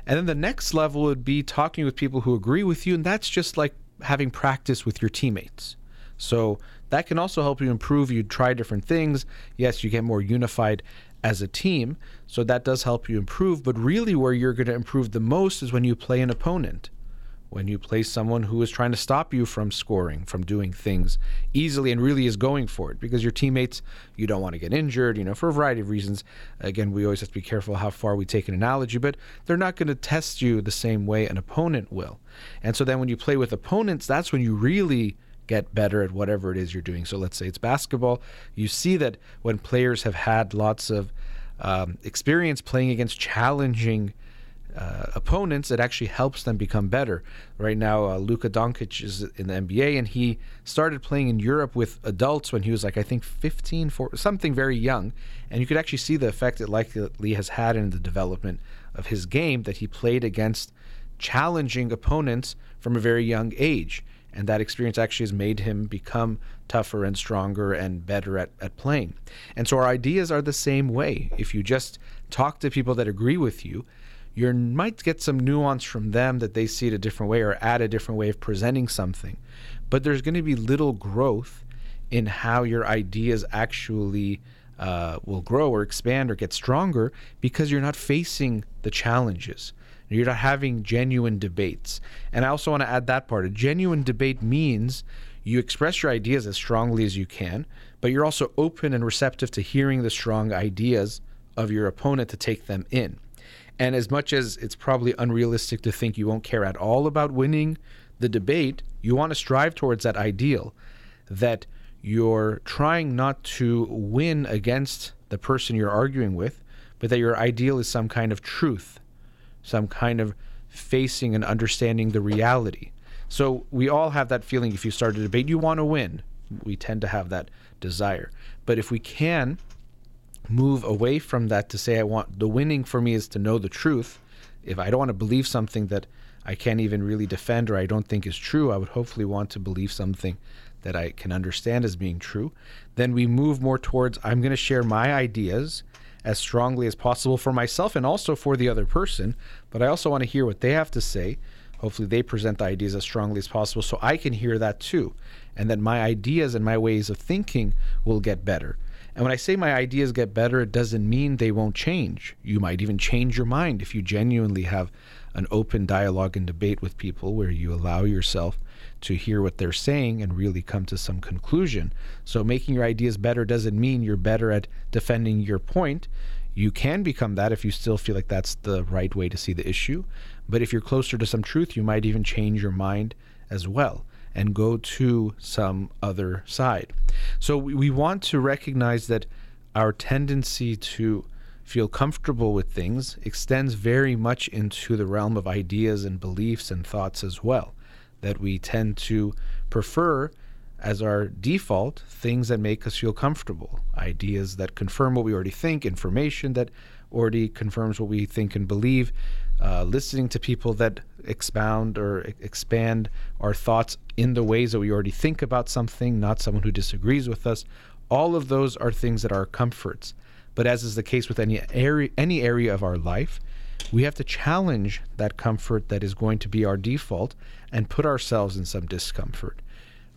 and then the next level would be talking with people who agree with you and that's just like having practice with your teammates so that can also help you improve you try different things yes you get more unified as a team. So that does help you improve. But really, where you're going to improve the most is when you play an opponent, when you play someone who is trying to stop you from scoring, from doing things easily and really is going for it. Because your teammates, you don't want to get injured, you know, for a variety of reasons. Again, we always have to be careful how far we take an analogy, but they're not going to test you the same way an opponent will. And so then when you play with opponents, that's when you really get better at whatever it is you're doing. So let's say it's basketball. You see that when players have had lots of um, experience playing against challenging uh, opponents, it actually helps them become better. Right now, uh, Luka Doncic is in the NBA, and he started playing in Europe with adults when he was like, I think 15, for something very young. And you could actually see the effect it likely has had in the development of his game that he played against challenging opponents from a very young age and that experience actually has made him become tougher and stronger and better at, at playing. And so our ideas are the same way. If you just talk to people that agree with you, you might get some nuance from them that they see it a different way or add a different way of presenting something. But there's going to be little growth in how your ideas actually uh, will grow or expand or get stronger because you're not facing the challenges. You're not having genuine debates. And I also want to add that part. A genuine debate means you express your ideas as strongly as you can, but you're also open and receptive to hearing the strong ideas of your opponent to take them in. And as much as it's probably unrealistic to think you won't care at all about winning the debate, you want to strive towards that ideal that you're trying not to win against the person you're arguing with, but that your ideal is some kind of truth some kind of facing and understanding the reality. So we all have that feeling if you start a debate, you want to win. We tend to have that desire. But if we can move away from that to say, I want the winning for me is to know the truth. If I don't want to believe something that I can't even really defend or I don't think is true, I would hopefully want to believe something that I can understand as being true. Then we move more towards I'm going to share my ideas as strongly as possible for myself and also for the other person. But I also want to hear what they have to say. Hopefully, they present the ideas as strongly as possible so I can hear that too. And that my ideas and my ways of thinking will get better. And when I say my ideas get better, it doesn't mean they won't change. You might even change your mind if you genuinely have an open dialogue and debate with people where you allow yourself to hear what they're saying and really come to some conclusion. So, making your ideas better doesn't mean you're better at defending your point. You can become that if you still feel like that's the right way to see the issue. But if you're closer to some truth, you might even change your mind as well and go to some other side. So, we want to recognize that our tendency to feel comfortable with things extends very much into the realm of ideas and beliefs and thoughts as well that we tend to prefer as our default things that make us feel comfortable, ideas that confirm what we already think, information that already confirms what we think and believe, uh, listening to people that expound or expand our thoughts in the ways that we already think about something, not someone who disagrees with us. All of those are things that are comforts. But as is the case with any area, any area of our life, we have to challenge that comfort that is going to be our default and put ourselves in some discomfort.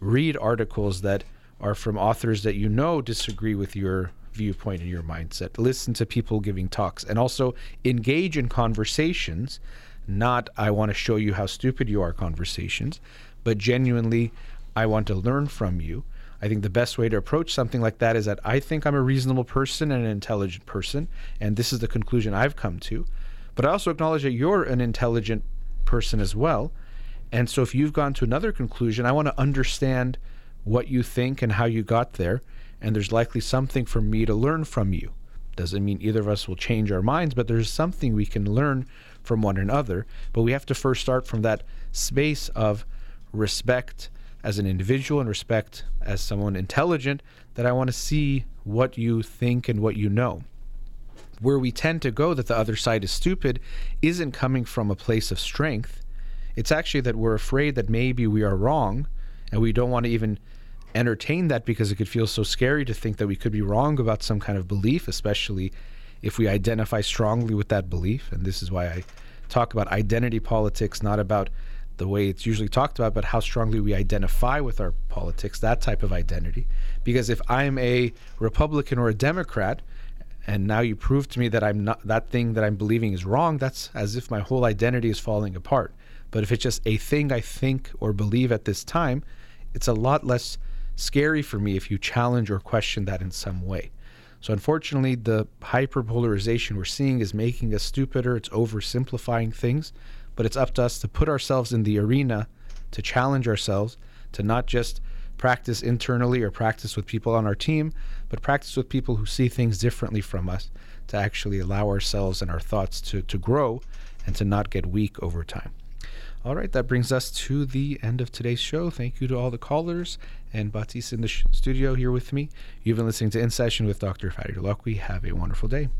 Read articles that are from authors that you know disagree with your viewpoint and your mindset. Listen to people giving talks and also engage in conversations, not I want to show you how stupid you are conversations, but genuinely I want to learn from you. I think the best way to approach something like that is that I think I'm a reasonable person and an intelligent person, and this is the conclusion I've come to. But I also acknowledge that you're an intelligent person as well. And so if you've gone to another conclusion, I want to understand what you think and how you got there. And there's likely something for me to learn from you. Doesn't mean either of us will change our minds, but there's something we can learn from one another. But we have to first start from that space of respect as an individual and respect as someone intelligent that I want to see what you think and what you know. Where we tend to go that the other side is stupid isn't coming from a place of strength. It's actually that we're afraid that maybe we are wrong and we don't want to even entertain that because it could feel so scary to think that we could be wrong about some kind of belief, especially if we identify strongly with that belief. And this is why I talk about identity politics, not about the way it's usually talked about, but how strongly we identify with our politics, that type of identity. Because if I'm a Republican or a Democrat, and now you prove to me that I'm not that thing that I'm believing is wrong, that's as if my whole identity is falling apart. But if it's just a thing I think or believe at this time, it's a lot less scary for me if you challenge or question that in some way. So unfortunately, the hyperpolarization we're seeing is making us stupider. It's oversimplifying things, but it's up to us to put ourselves in the arena to challenge ourselves to not just practice internally or practice with people on our team, but practice with people who see things differently from us to actually allow ourselves and our thoughts to, to grow and to not get weak over time. All right, that brings us to the end of today's show. Thank you to all the callers and Batis in the sh- studio here with me. You've been listening to In Session with Dr. Fadi Holakouee. Have a wonderful day.